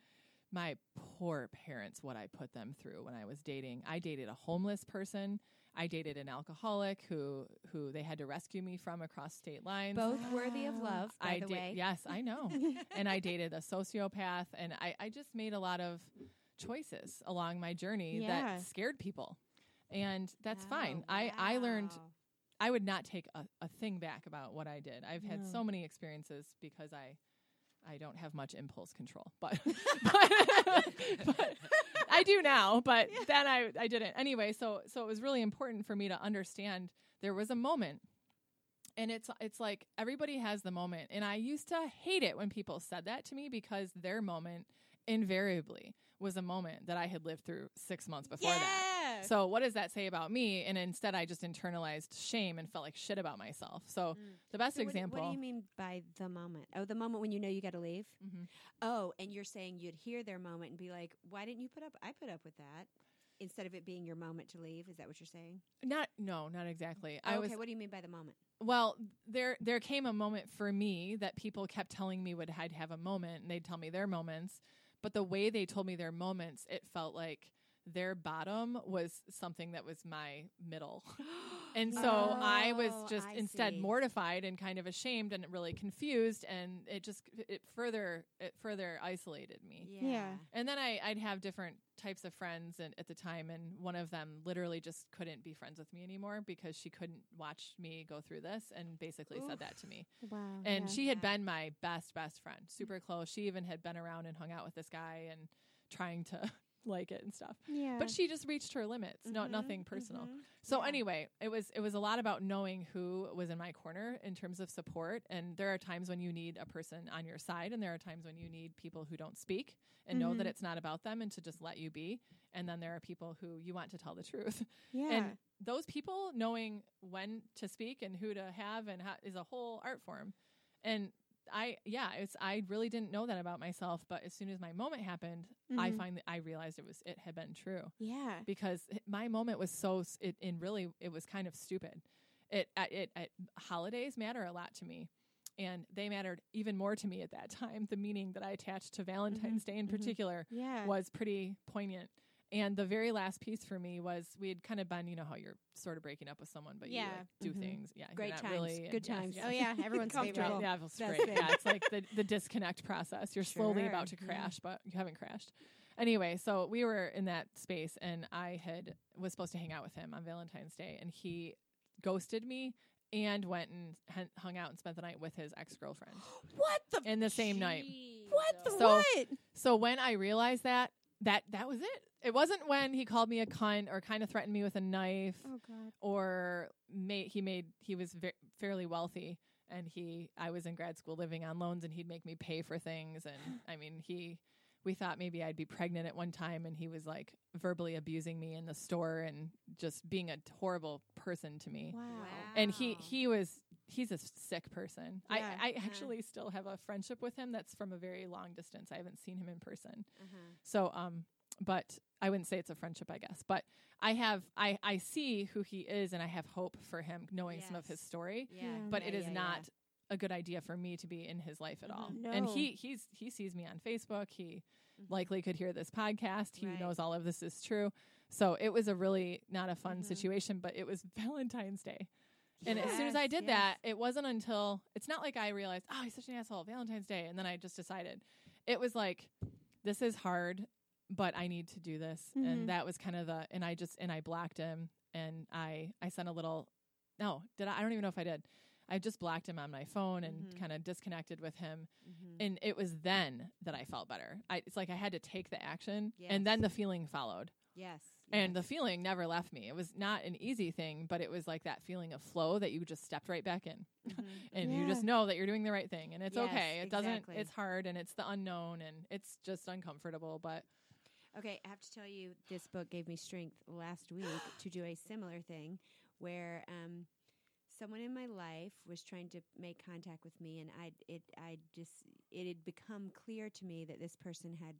my poor parents, what I put them through when I was dating. I dated a homeless person. I dated an alcoholic who who they had to rescue me from across state lines. Both worthy of love, by I the da- way. Yes, I know. and I dated a sociopath, and I, I just made a lot of choices along my journey Yeah. that scared people, and that's fine. Oh, I I learned. I would not take a, a thing back about what I did. I've had No. so many experiences because I I don't have much impulse control, but but, but I do now. But then I I didn't anyway. So so it was really important for me to understand there was a moment. And it's it's like everybody has the moment, and I used to hate it when people said that to me because their moment invariably was a moment that I had lived through six months before that. So what does that say about me? And instead, I just internalized shame and felt like shit about myself. So the best So what example. What, do you mean by the moment? Oh, the moment when you know you got to leave. Mhm. Oh, and you're saying you'd hear their moment and be like, "Why didn't you put up? I put up with that." Instead of it being your moment to leave, is that what you're saying? Not no, not exactly. I Oh, was okay, what do you mean by the moment? well. There there came a moment for me that people kept telling me would I'd have a moment, and they'd tell me their moments. But the way they told me their moments, it felt like their bottom was something that was my middle. And so I oh, was Oh, just I instead see. mortified and kind of ashamed and really confused and it just it further it further isolated me. Yeah. And then I, I'd have different types of friends and, at the time, and one of them literally just couldn't be friends with me anymore because she couldn't watch me go through this and basically said that to me. wow And yeah. she had Yeah. been my best, best friend, super close. She even had been around and hung out with this guy and trying to like it and stuff. yeah But she just reached her limits, no, Mhm, nothing personal. mhm. So Yeah. anyway, it was it was a lot about knowing who was in my corner in terms of support. And there are times when you need a person on your side, and there are times when you need people who don't speak and know that Mhm. it's not about them and to just let you be. And then there are people who you want to tell the truth. yeah And those people knowing when to speak and who to have and how is a whole art form. And I yeah, it's I really didn't know that about myself, but as soon as my moment happened, I Mhm. finally I realized it was it had been true yeah because my moment was so s- it and really it was kind of stupid. It at it at holidays matter a lot to me. And they mattered even more to me at that time. The meaning that I attached to Valentine's Day in mhm. particular yeah was pretty poignant. And the very last piece for me was we had kind of been, you know, how you're sort of breaking up with someone, but you Yeah. like, do Mhm. things. Yeah, Great not times. Really, Good yes, times. yes. Oh yeah, everyone's Comfortable. favorite. Yeah, it feels great. Yeah, it's like the, the disconnect process. You're slowly about to Sure, yeah. crash, but you haven't crashed. Anyway, so we were in that space, and I had was supposed to hang out with him on Valentine's Day, and he ghosted me and went and hun- hung out and spent the night with his ex girlfriend What the in the same night. what the So- what? So when I realized that, that that was it. It wasn't when he called me a cunt or kind of threatened me with a knife Oh god. or made he made he was ve- fairly wealthy and he I was in grad school living on loans and he'd make me pay for things and I mean he we thought maybe I'd be pregnant at one time and he was like verbally abusing me in the store and just being a horrible person to me. Wow. And he he was he's a sick person. Yeah, I I yeah. actually still have a friendship with him that's from a very long distance. I haven't seen him in person. Uh-huh. So um but I wouldn't say it's a friendship, I guess. But I have I I see who he is and I have hope for him knowing some of his story. Yeah. Yeah. But yeah, it is yeah, yeah. not a good idea for me to be in his life at all. Mhm. And No. he he's he sees me on Facebook. He Mhm. likely could hear this podcast. He Right. knows all of this is true. So it was a really not a fun Mhm. situation, but it was Valentine's Day. And as soon as I did yes. that, it wasn't until it's not like I realized, oh, he's such an asshole, Valentine's Day, and then I just decided. It was like, this is hard, but I need to do this, Mhm. and that was kind of the. And I just and I blocked him, and I I sent a little. No, did I? I don't even know if I did. I just blacked him on my phone and Mhm. kind of disconnected with him, Mhm. and it was then that I felt better. I, it's like I had to take the action, and then the feeling followed. Yes. And the feeling never left me. It was not an easy thing, but it was like that feeling of flow that you just stepped right back in. Mhm. And you just know that you're doing the right thing. And it's Yes, okay. It doesn't, exactly. it's hard and it's the unknown and it's just uncomfortable. But Okay, I have to tell you, this book gave me strength last week to do a similar thing where um, someone in my life was trying to make contact with me, and I it I just it had become clear to me that this person had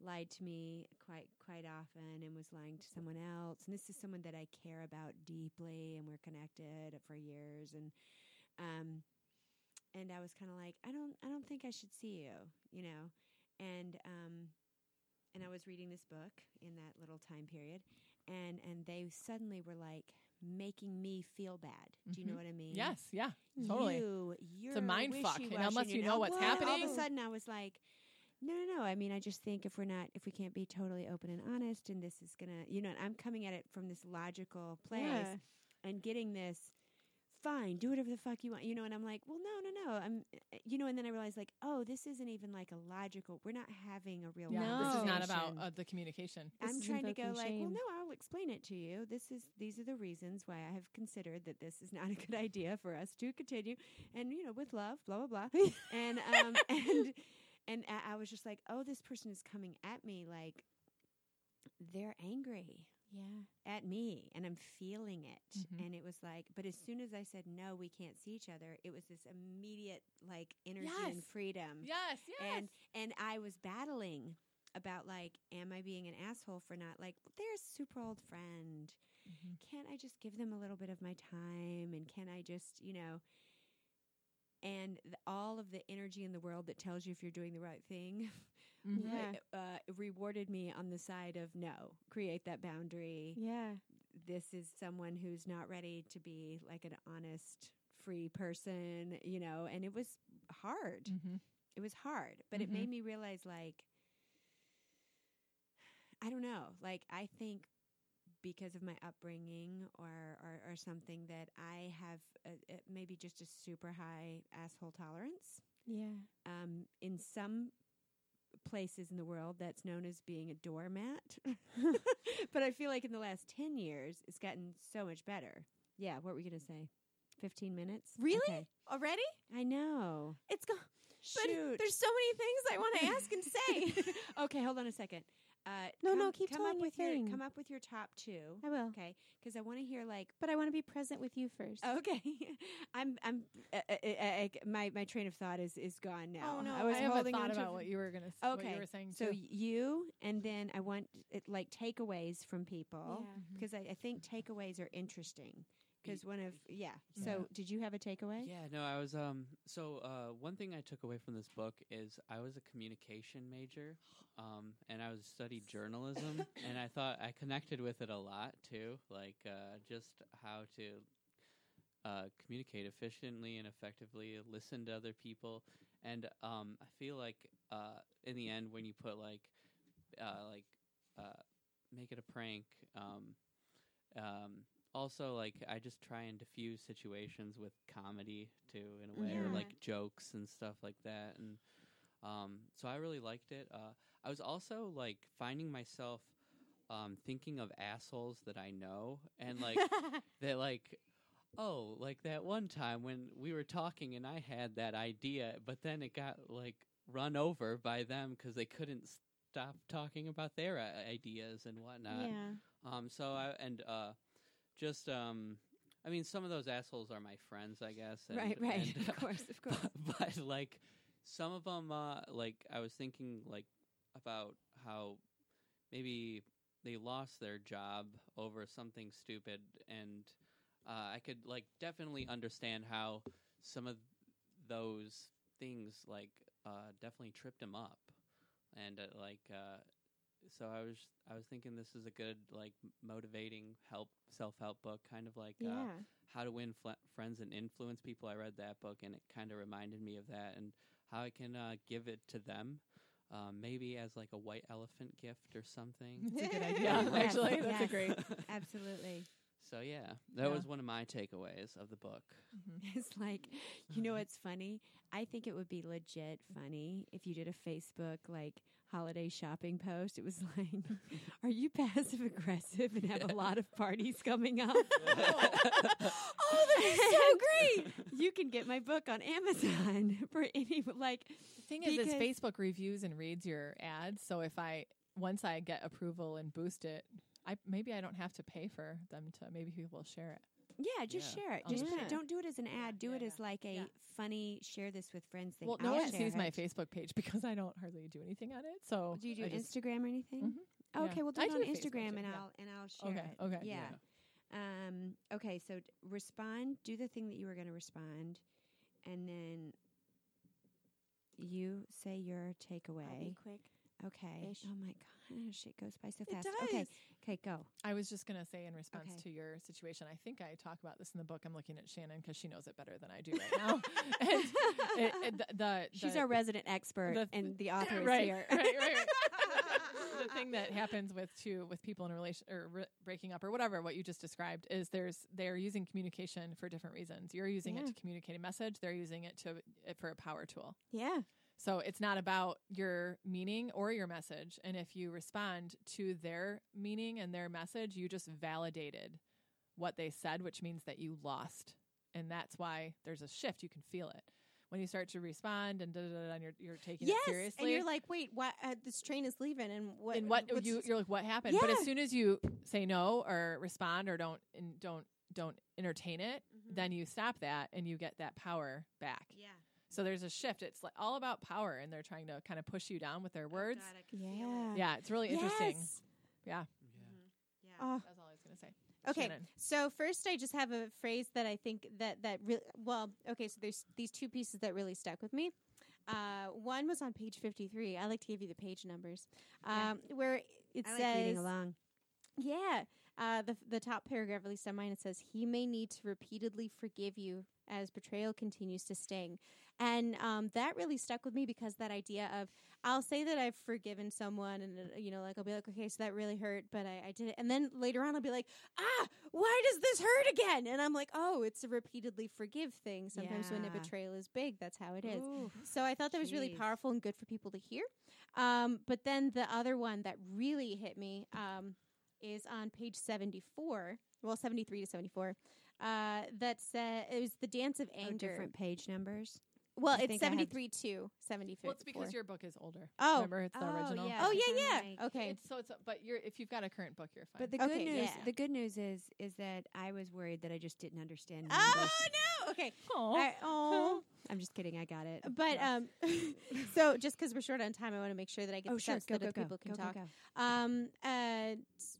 lied to me quite quite often and was lying to someone else. And this is someone that I care about deeply, and we're connected for years, and um, and I was kind of like, I don't I don't think I should see you, you know, and um and I was reading this book in that little time period, and and they suddenly were like making me feel bad. Do you know Mhm. what I mean? yes, yeah, totally. You, you're a mind fuck, and unless you're know what's Well, All of happening- a sudden, I was like. No, no, no. I mean, I just think if we're not, if we can't be totally open and honest, and this is gonna, you know, and I'm coming at it from this logical place Yeah. and getting this, fine, do whatever the fuck you want, you know, and I'm like, well, no, no, no, I'm, you know, and then I realized like, oh, this isn't even like a logical. We're not having a real. yeah, this is not about uh, the communication. I'm trying to go like, well, no, I'll explain it to you. This is these are the reasons why I have considered that this is not a good idea for us to continue, and you know, with love, blah blah blah, and um and and I, was just like, oh, this person is coming at me like they're angry Yeah. at me, and I'm feeling it, Mhm. and it was like, but as soon as I said no, we can't see each other, it was this immediate like energy and freedom Yes, yes. and and I was battling about like, am I being an asshole for not like they're a super old friend? Mhm. Can't I just give them a little bit of my time? And can I just, you know? And th- all of the energy in the world that tells you if you're doing the right thing Mhm. Yeah. uh, rewarded me on the side of no, create that boundary. Yeah. This is someone who's not ready to be like an honest, free person, you know. And it was hard Mhm. it was hard, but it Mhm. made me realize like I don't know, like I think because of my upbringing or or, or something that I have a, a, maybe just a super high asshole tolerance. Yeah. Um, in some places in the world, that's known as being a doormat. but I feel like in the last ten years, it's gotten so much better. Yeah, what were you gonna say? Fifteen minutes? Really? Okay. Already? I know. It's gone. But Shoot. there's so many things I want to ask and say. okay, hold on a second. Uh, No, come, no, keep come telling up with your thing. come up with your top two. I will. Okay, because I want to hear like. But I want to be present with you first. Okay, I'm I'm uh, uh, uh, uh, my my train of thought is is gone now. Oh, no, I was I holding thought about what you were gonna. s- What Okay, you were saying So too. you and then I want it, like takeaways from people Yeah. because I, I think takeaways are interesting. Because one of yeah. Yeah. So did you have a takeaway? Yeah, no, I was um so uh one thing I took away from this book is I was a communication major um and I was studied journalism and I thought I connected with it a lot too, like uh just how to uh communicate efficiently and effectively, listen to other people and um I feel like uh in the end when you put like uh like uh make it a prank um um also like I just try and diffuse situations with comedy too in a way or like jokes and stuff like that and um so I really liked it. Uh I was also like finding myself um thinking of assholes that I know and like that like oh like that one time when we were talking and I had that idea but then it got like run over by them cuz they couldn't stop talking about their uh, ideas and whatnot. yeah. Um. So I and uh, just um, I mean, some of those assholes are my friends, I guess. And, right, right. and, of course, of course. But, but like some of them, uh, like I was thinking, like about how maybe they lost their job over something stupid, and uh, I could like definitely understand how some of those things like uh, definitely tripped him up, and uh, like uh, so I was I was thinking this is a good like motivating help self help book, kind of like uh, yeah. how to win fl- friends and influence people. I read that book and it kind of reminded me of that and how I can uh, give it to them. Um, maybe as like a white elephant gift or something. It's a good idea. Yes, Actually, that's a great. Absolutely. So yeah, that Yeah. was one of my takeaways of the book. It's like, you know what's funny? I think it would be legit funny if you did a Facebook like holiday shopping post. It was like, are you passive aggressive and have a lot of parties coming up? oh, that's so great. You can get my book on Amazon for any like The thing is, it's Facebook reviews and reads your ads. So if I once I get approval and boost it, I maybe I don't have to pay for them to. Maybe people will share it. Yeah, just Yeah. share it. I'll Just do put it. it. Don't do it as an ad. Do yeah, it as like a Yeah. funny share this with friends thing. Well, no I'll one share sees my it. Facebook page because I don't hardly do anything on it. So Do you do I just- Instagram or anything? Mhm. Yeah. Okay, we'll do I it do on a Facebook Instagram too, and yeah. I'll and I'll share Okay, it. okay. Yeah. Um, okay, so d- respond, do the thing that you were going to respond, and then you say your takeaway. quick. Okay. ish. Oh my gosh, it goes by so It fast. does. Okay, okay, go. I was just gonna say in response Okay. to your situation. I think I talk about this in the book. I'm looking at Shannon because she knows it better than I do right now. and it, it, the, the, She's the- our resident expert, the- and the author is right, here. right, right, right. the thing that happens with two with people in a relation or re- breaking up or whatever what you just described is there's they're using communication for different reasons. You're using it to communicate a message. They're using it to uh, for a power tool. Yeah. So it's not about your meaning or your message. And if you respond to their meaning and their message, you just validated what they said, which means that you lost. And that's why there's a shift. You can feel it. When you start to respond and da da da, and you're, you're taking yes. it seriously. And you're like, wait, what? Uh, this train is leaving, and what? and what you, you're like, what happened? But as soon as you say no or respond or don't and don't don't entertain it, Mhm. then you stop that and you get that power back. Yeah. So there's a shift. It's like all about power, and they're trying to kind of push you down with their words. Yeah. Yeah, it's really interesting. Yes. Yeah, Yeah. Oh, that's all I was gonna say. Okay, Shannon. so first I just have a phrase that I think that that really well. Okay, so there's these two pieces that really stuck with me. Uh, one was on page 53. I like to give you the page numbers, Yeah. um, where it I like says, reading along. yeah, uh, the the top paragraph, at least on mine, it says he may need to repeatedly forgive you as betrayal continues to sting, and um, that really stuck with me because that idea of I'll say that I've forgiven someone, and uh, you know, like I'll be like, okay, so that really hurt, but I, I did it, and then later on I'll be like, ah, why does this hurt again? And I'm like, oh, it's a repeatedly forgive thing. Sometimes when a betrayal is big, that's how it is. Ooh. So I thought that was really powerful and good for people to hear. Um, but then the other one that really hit me um, is on page 74, well, 73 to 74. Uh, that said, it was the dance of Oh, anger. different page numbers. Well, I it's think I had- 73 to 74. Well, it's because your book is older. Oh. remember it's the Oh, original. yeah. Oh yeah, yeah. mic. Okay. It's, so it's but you're if you've got a current book, you're fine. But the Okay, good news, yeah. the good news is, is that I was worried that I just didn't understand oh numbers. no. Okay. Oh. I'm just kidding. I got it. But um, so just because we're short on time, I want to make sure that I get oh this sure, out so go that go other go. people can go, talk. go, go. Um, uh, s-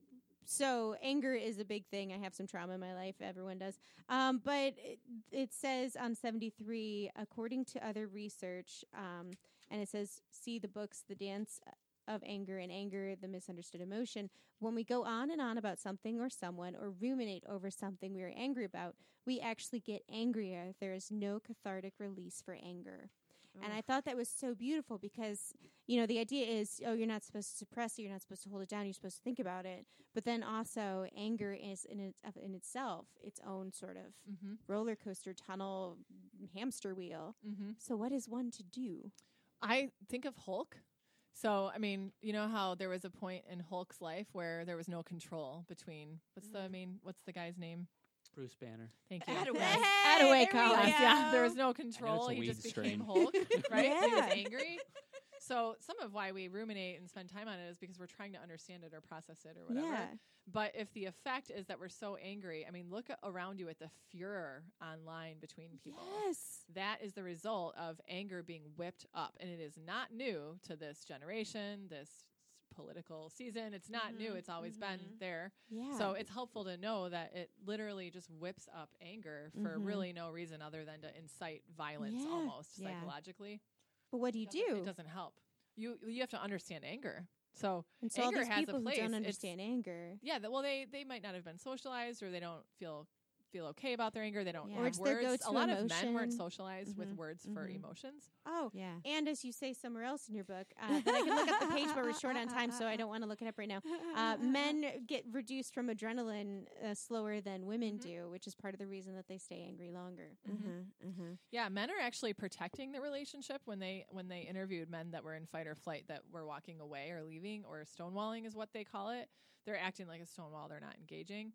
So anger is a big thing. I have some trauma in my life. Everyone does. Um, but it, it says on 73, according to other research, um, and it says, see the books, The Dance of Anger and Anger, the Misunderstood Emotion. When we go on and on about something or someone or ruminate over something we are angry about, we actually get angrier. There is no cathartic release for anger. And I thought that was so beautiful because, you know, the idea is, oh, you're not supposed to suppress it, you're not supposed to hold it down, you're supposed to think about it. But then also, anger is in it, in itself its own sort of Mm-hmm. roller coaster tunnel hamster wheel. Mm-hmm. So, what is one to do? I think of Hulk. So, I mean, you know how there was a point in Hulk's life where there was no control between what's the I mean, what's the guy's name? Bruce Banner. Thank you. Attaway. Hey, Attaway, there we Collins. go. Yeah, there was no control. a He weed just strain. became Hulk, right? He was Yeah. angry. So some of why we ruminate and spend time on it is because we're trying to understand it or process it or whatever. Yeah. But if the effect is that we're so angry, I mean, look around you at the furor online between people. Yes. That is the result of anger being whipped up. And it is not new to this generation, this political season. It's not new. Mhm, It's always been mhm. there. Yeah. So it's helpful to know that it literally just whips up anger for Mhm. really no reason other than to incite violence Yeah. almost Yeah. psychologically. but what do you It do? It doesn't help. You you have to understand anger. So so anger has a people who place. don't It's- understand anger. yeah, well they they might not have been socialized or they don't feel feel okay about their anger. They don't Yeah. have Or words. a go-to lot of men weren't socialized with Mhm, words for mhm. emotions. Oh, Yeah. and as you say somewhere else in your book, uh, but I can look up the page, but we're short on time, so I don't want to look it up right now. Uh, men get reduced from adrenaline uh, slower than women Mhm. do, which is part of the reason that they stay angry longer. Uh-huh, uh-huh. Yeah, men are actually protecting the relationship when they when they interviewed men that were in fight or flight that were walking away or leaving or stonewalling is what they call it. They're acting like a stonewall. They're not engaging.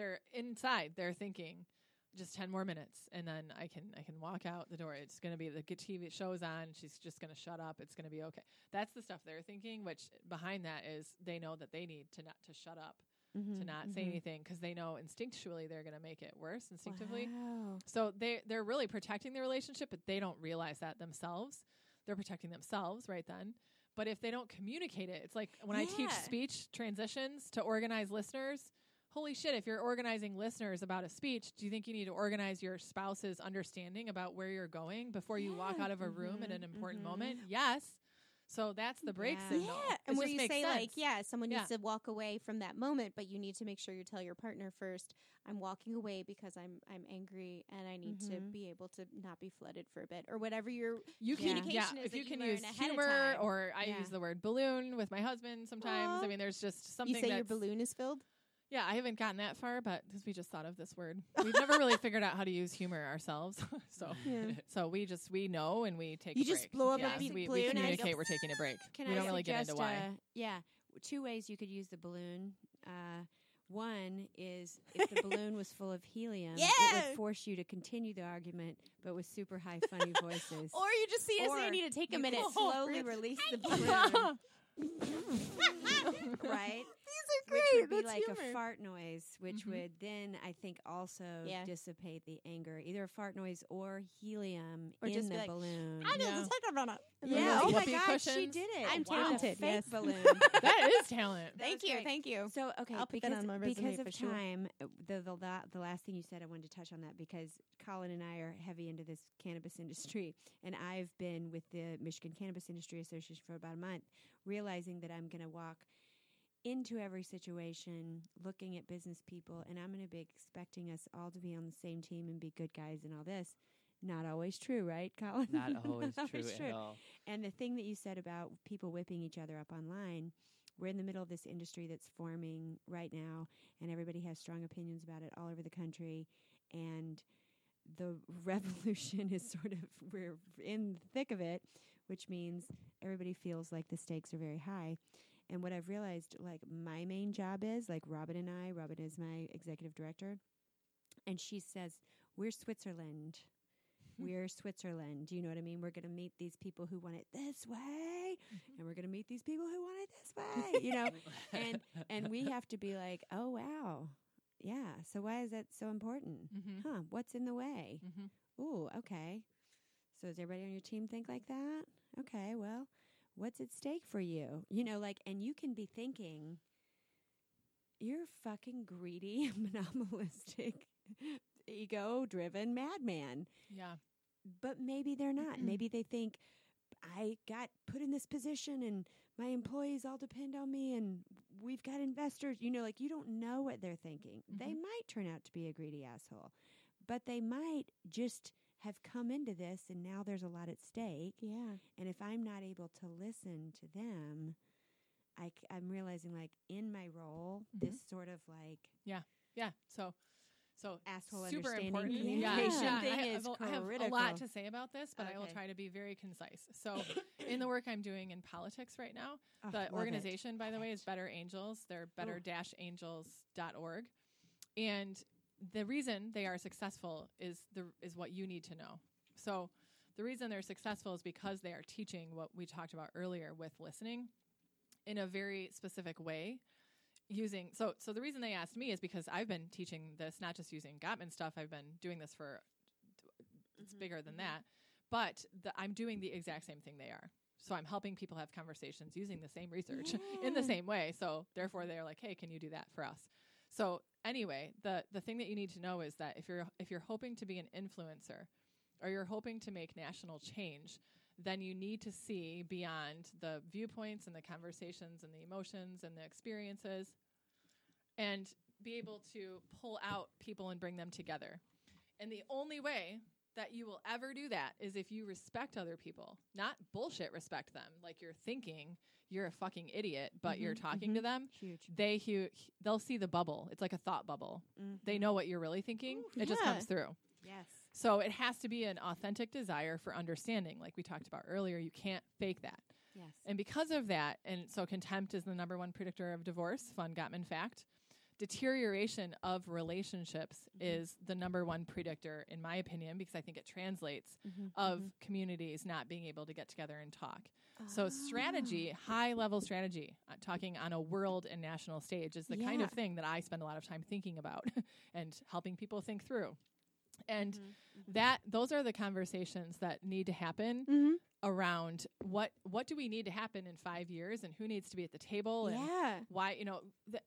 They're inside. They're thinking just 10 more minutes and then I can I can walk out the door. It's going to be the TV show's on. She's just going to shut up. It's going to be okay. That's the stuff they're thinking, which behind that is they know that they need to not to shut up, Mm-hmm. to not say anything because they know instinctually they're going to make it worse instinctively. Wow. So they they're really protecting the relationship, but they don't realize that themselves. They're protecting themselves right then. But if they don't communicate it, it's like when I teach speech transitions to organize listeners. Holy shit, if you're organizing listeners about a speech, do you think you need to organize your spouse's understanding about where you're going before you walk out of a room at an important mhm. moment? Yes. So that's the break Yeah. signal. Yeah, It and where you makes say like, yeah, someone Yeah. needs to walk away from that moment, but you need to make sure you tell your partner first. I'm walking away because I'm I'm angry and I need to Mhm. be able to not be flooded for a bit or whatever your You can, communication yeah, is if that you you can learn use ahead of humor, or I Yeah. use the word balloon with my husband sometimes. Aw. I mean, there's just something you say your balloon is filled. Yeah, I haven't gotten that far, but because we just thought of this word, we've never really figured out how to use humor ourselves. so, Yeah. so we just we know and we take. A break. You a just break. blow up a we, balloon we and go, communicate we're taking a break. Can we I don't really get into why. Uh, yeah, two ways you could use the balloon. Uh, one is if the balloon was full of helium, it would force you to continue the argument, but with super high funny voices. Or you just see us Or say, I need to take a minute. slowly release the balloon, right? These are Which would be That's like humor. a fart noise, which Mhm. would then I think also Yeah. dissipate the anger, either a fart noise or helium Or in just be the like, balloon. I need Yeah. to take a minute. And yeah, oh my whoopee god, she did it. I'm talented, fake yes. balloon. that is talent. Thank you, great. thank you. So okay, I'll put that because, on my resume because for of sure. time, uh, the, the la- the last thing you said, I wanted to touch on that because Colin and I are heavy into this cannabis industry, and I've been with the Michigan Cannabis Industry Association for about a month, realizing that I'm going to walk into every situation, looking at business people, and I'm going to be expecting us all to be on the same team and be good guys and all this. Not always true, right, Colin? Not always true always at all. And the thing that you said about people whipping each other up online, we're in the middle of this industry that's forming right now, and everybody has strong opinions about it all over the country. And the revolution is sort of, we're in the thick of it, which means everybody feels like the stakes are very high. And what I've realized, like, my main job is, like, Robin and I, Robin is my executive director, and she says, We're Switzerland we're Switzerland. Do you know what I mean? We're going to meet these people who want it this way, and we're going to meet these people who want it this way. You know, and and we have to be like, oh wow, yeah. So why is that so important? Mm-hmm. Huh? What's in the way? Mm-hmm. Ooh, okay. So does everybody on your team think like that? Okay, well, what's at stake for you? You know, like, and you can be thinking you're fucking greedy, monopolistic, ego driven madman. Yeah. But maybe they're not. maybe they think I got put in this position and my employees all depend on me and we've got investors. You know, like you don't know what they're thinking. They Mhm. might turn out to be a greedy asshole, but they might just have come into this and now there's a lot at stake. Yeah. And if I'm not able to listen to them, I, am realizing like in my role, Mhm. this sort of like Yeah. Yeah. So, so asshole super understanding important. communication Yeah. thing I, is have, a- I have critical. a lot to say about this, but I will try to be very concise. So, in the work I'm doing in politics right now, Oh, the love it. organization, by the way, is Better Angels. They're better-angels.org. And the reason they are successful is the is what you need to know. So, the reason they're successful is because they are teaching what we talked about earlier with listening in a very specific way using so so the reason they asked me is because I've been teaching this not just using Gottman stuff I've been doing this for it's Mhm, bigger than mhm. that but the, I'm doing the exact same thing they are so I'm helping people have conversations using the same research in the same way so therefore they're like hey can you do that for us so anyway the the thing that you need to know is that if you're if you're hoping to be an influencer or you're hoping to make national change then you need to see beyond the viewpoints and the conversations and the emotions and the experiences and be able to pull out people and bring them together. And the only way that you will ever do that is if you respect other people, not bullshit respect them. Like you're thinking you're a fucking idiot, but you're Mhm, talking to mhm. them. Huge. They hu- they'll see the bubble. It's like a thought bubble. They Mhm. know what you're really thinking. Ooh, it just comes through. Yes. So it has to be an authentic desire for understanding, like we talked about earlier. You can't fake that. Yes. And because of that, and so contempt is the number one predictor of divorce, fun Gottman fact. Deterioration of relationships Mhm. is the number one predictor, in my opinion, because I think it translates Mhm, of mhm. communities not being able to get together and talk. So, Ah. strategy, high level strategy, uh, talking on a world and national stage, is the kind of thing that I spend a lot of time thinking about and helping people think through. And Mhm, mhm. that those are the conversations that need to happen Mm-hmm. around what what do we need to happen in five years and who needs to be at the table and Yeah. why you know th-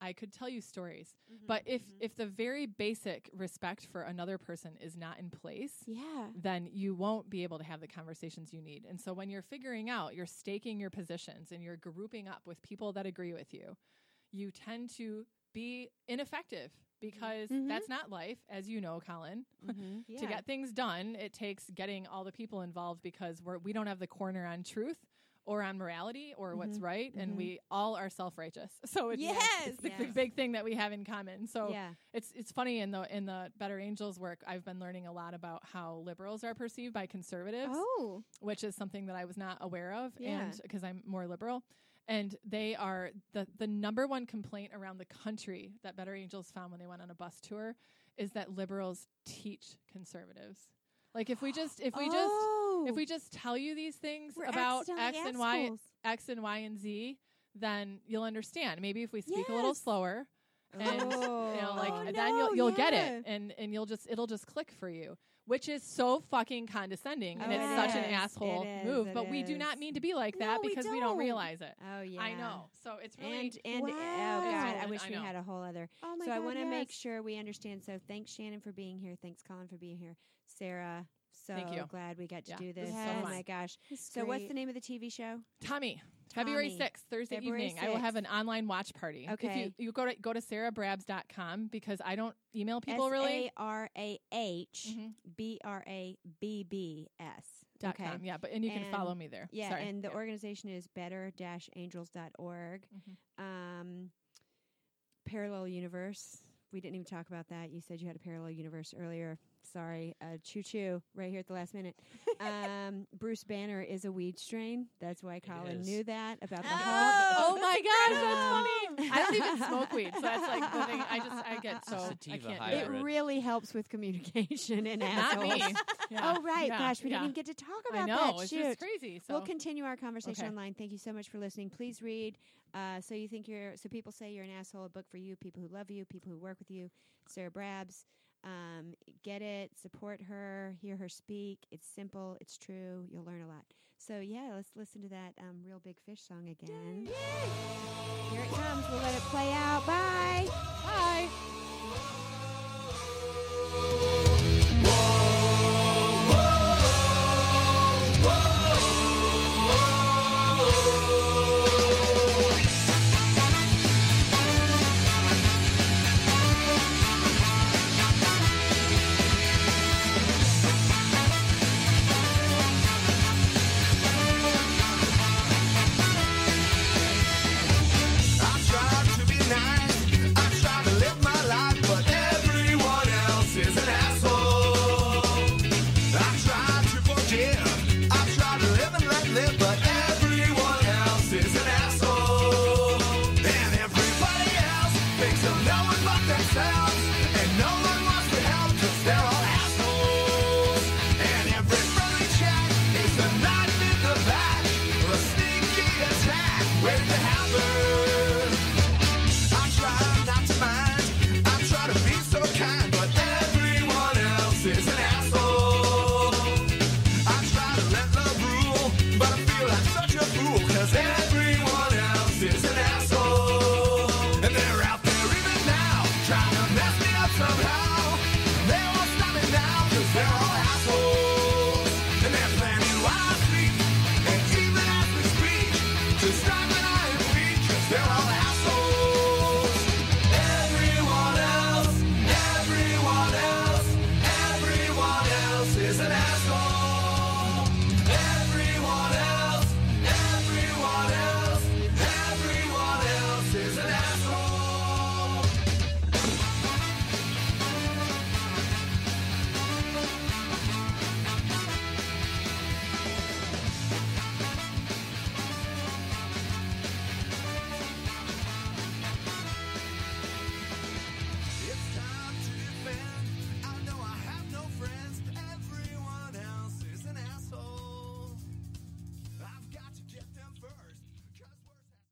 I could tell you stories, Mhm, but if mhm. if the very basic respect for another person is not in place, Yeah. then you won't be able to have the conversations you need. And so when you're figuring out, you're staking your positions and you're grouping up with people that agree with you, you tend to be ineffective because Mhm. that's not life, as you know, Colin. Mhm. To get things done, it takes getting all the people involved because we're we don't have the corner on truth or on morality or what's Mhm. right, and Mhm. we all are self righteous. So it's, Yes! it's the, the big thing that we have in common. So yeah. it's it's funny in the in the Better Angels work, I've been learning a lot about how liberals are perceived by conservatives, Oh. which is something that I was not aware of, Yeah. and because I'm more liberal. And they are the the number one complaint around the country that Better Angels found when they went on a bus tour is that liberals teach conservatives. Like if we just if we just oh. if we oh. just tell you these things We're about X and Y assholes. X and Y and Z, then you'll understand. Maybe if we speak a little slower, and you know, oh. like Oh, then no, you'll you'll get it, and and you'll just it'll just click for you, which is so fucking condescending, and Oh, it's it such an asshole It is, move. it but we do not mean to be like that No, because we don't don't. realize it. Oh yeah. I know. So it's really And and oh god, I wish I we had a whole other. Oh my so I want to make sure we understand. So thanks Shannon for being here. Thanks Colin for being here. Sarah, so Thank you. glad we got to Yeah, do this this. is so oh fun. my gosh. So what's the name of the TV show? Tommy. February Tommy. 6th, Thursday February evening. I will have an online watch party. If Okay. you, you go to go to sarahbrabbs.com because I don't email people really. S A R A H. B R A B B S. Dot Okay. com. Yeah, but and you can And- follow me there. Yeah, Sorry. and the Yeah. organization is better-angels.org. Mhm. Um, parallel universe. We didn't even talk about that. You said you had a parallel universe earlier. Sorry, uh, choo choo, right here at the last minute. um, Bruce Banner is a weed strain. That's why Colin is. knew that about the Oh. whole. Oh my gosh, No. that's funny. I don't even smoke weed, so that's like the thing. I just I get so I Sativa can't. high do It it. really helps with communication and Not assholes. me. Yeah. Oh right, Yeah. gosh, we Yeah. didn't even get to talk I about know that. it's Shoot. just crazy. So We'll continue our conversation Okay. online. Thank you so much for listening. Please read. Uh, so you think you're so people say you're an asshole. A book for you. People who love you. People who work with you. Sarah Brabbs. Um, get it. Support her. Hear her speak. It's simple. It's true. You'll learn a lot. So yeah, let's listen to that um, Reel Big Fish song again. Here it comes. We'll let it play out. Bye. Bye.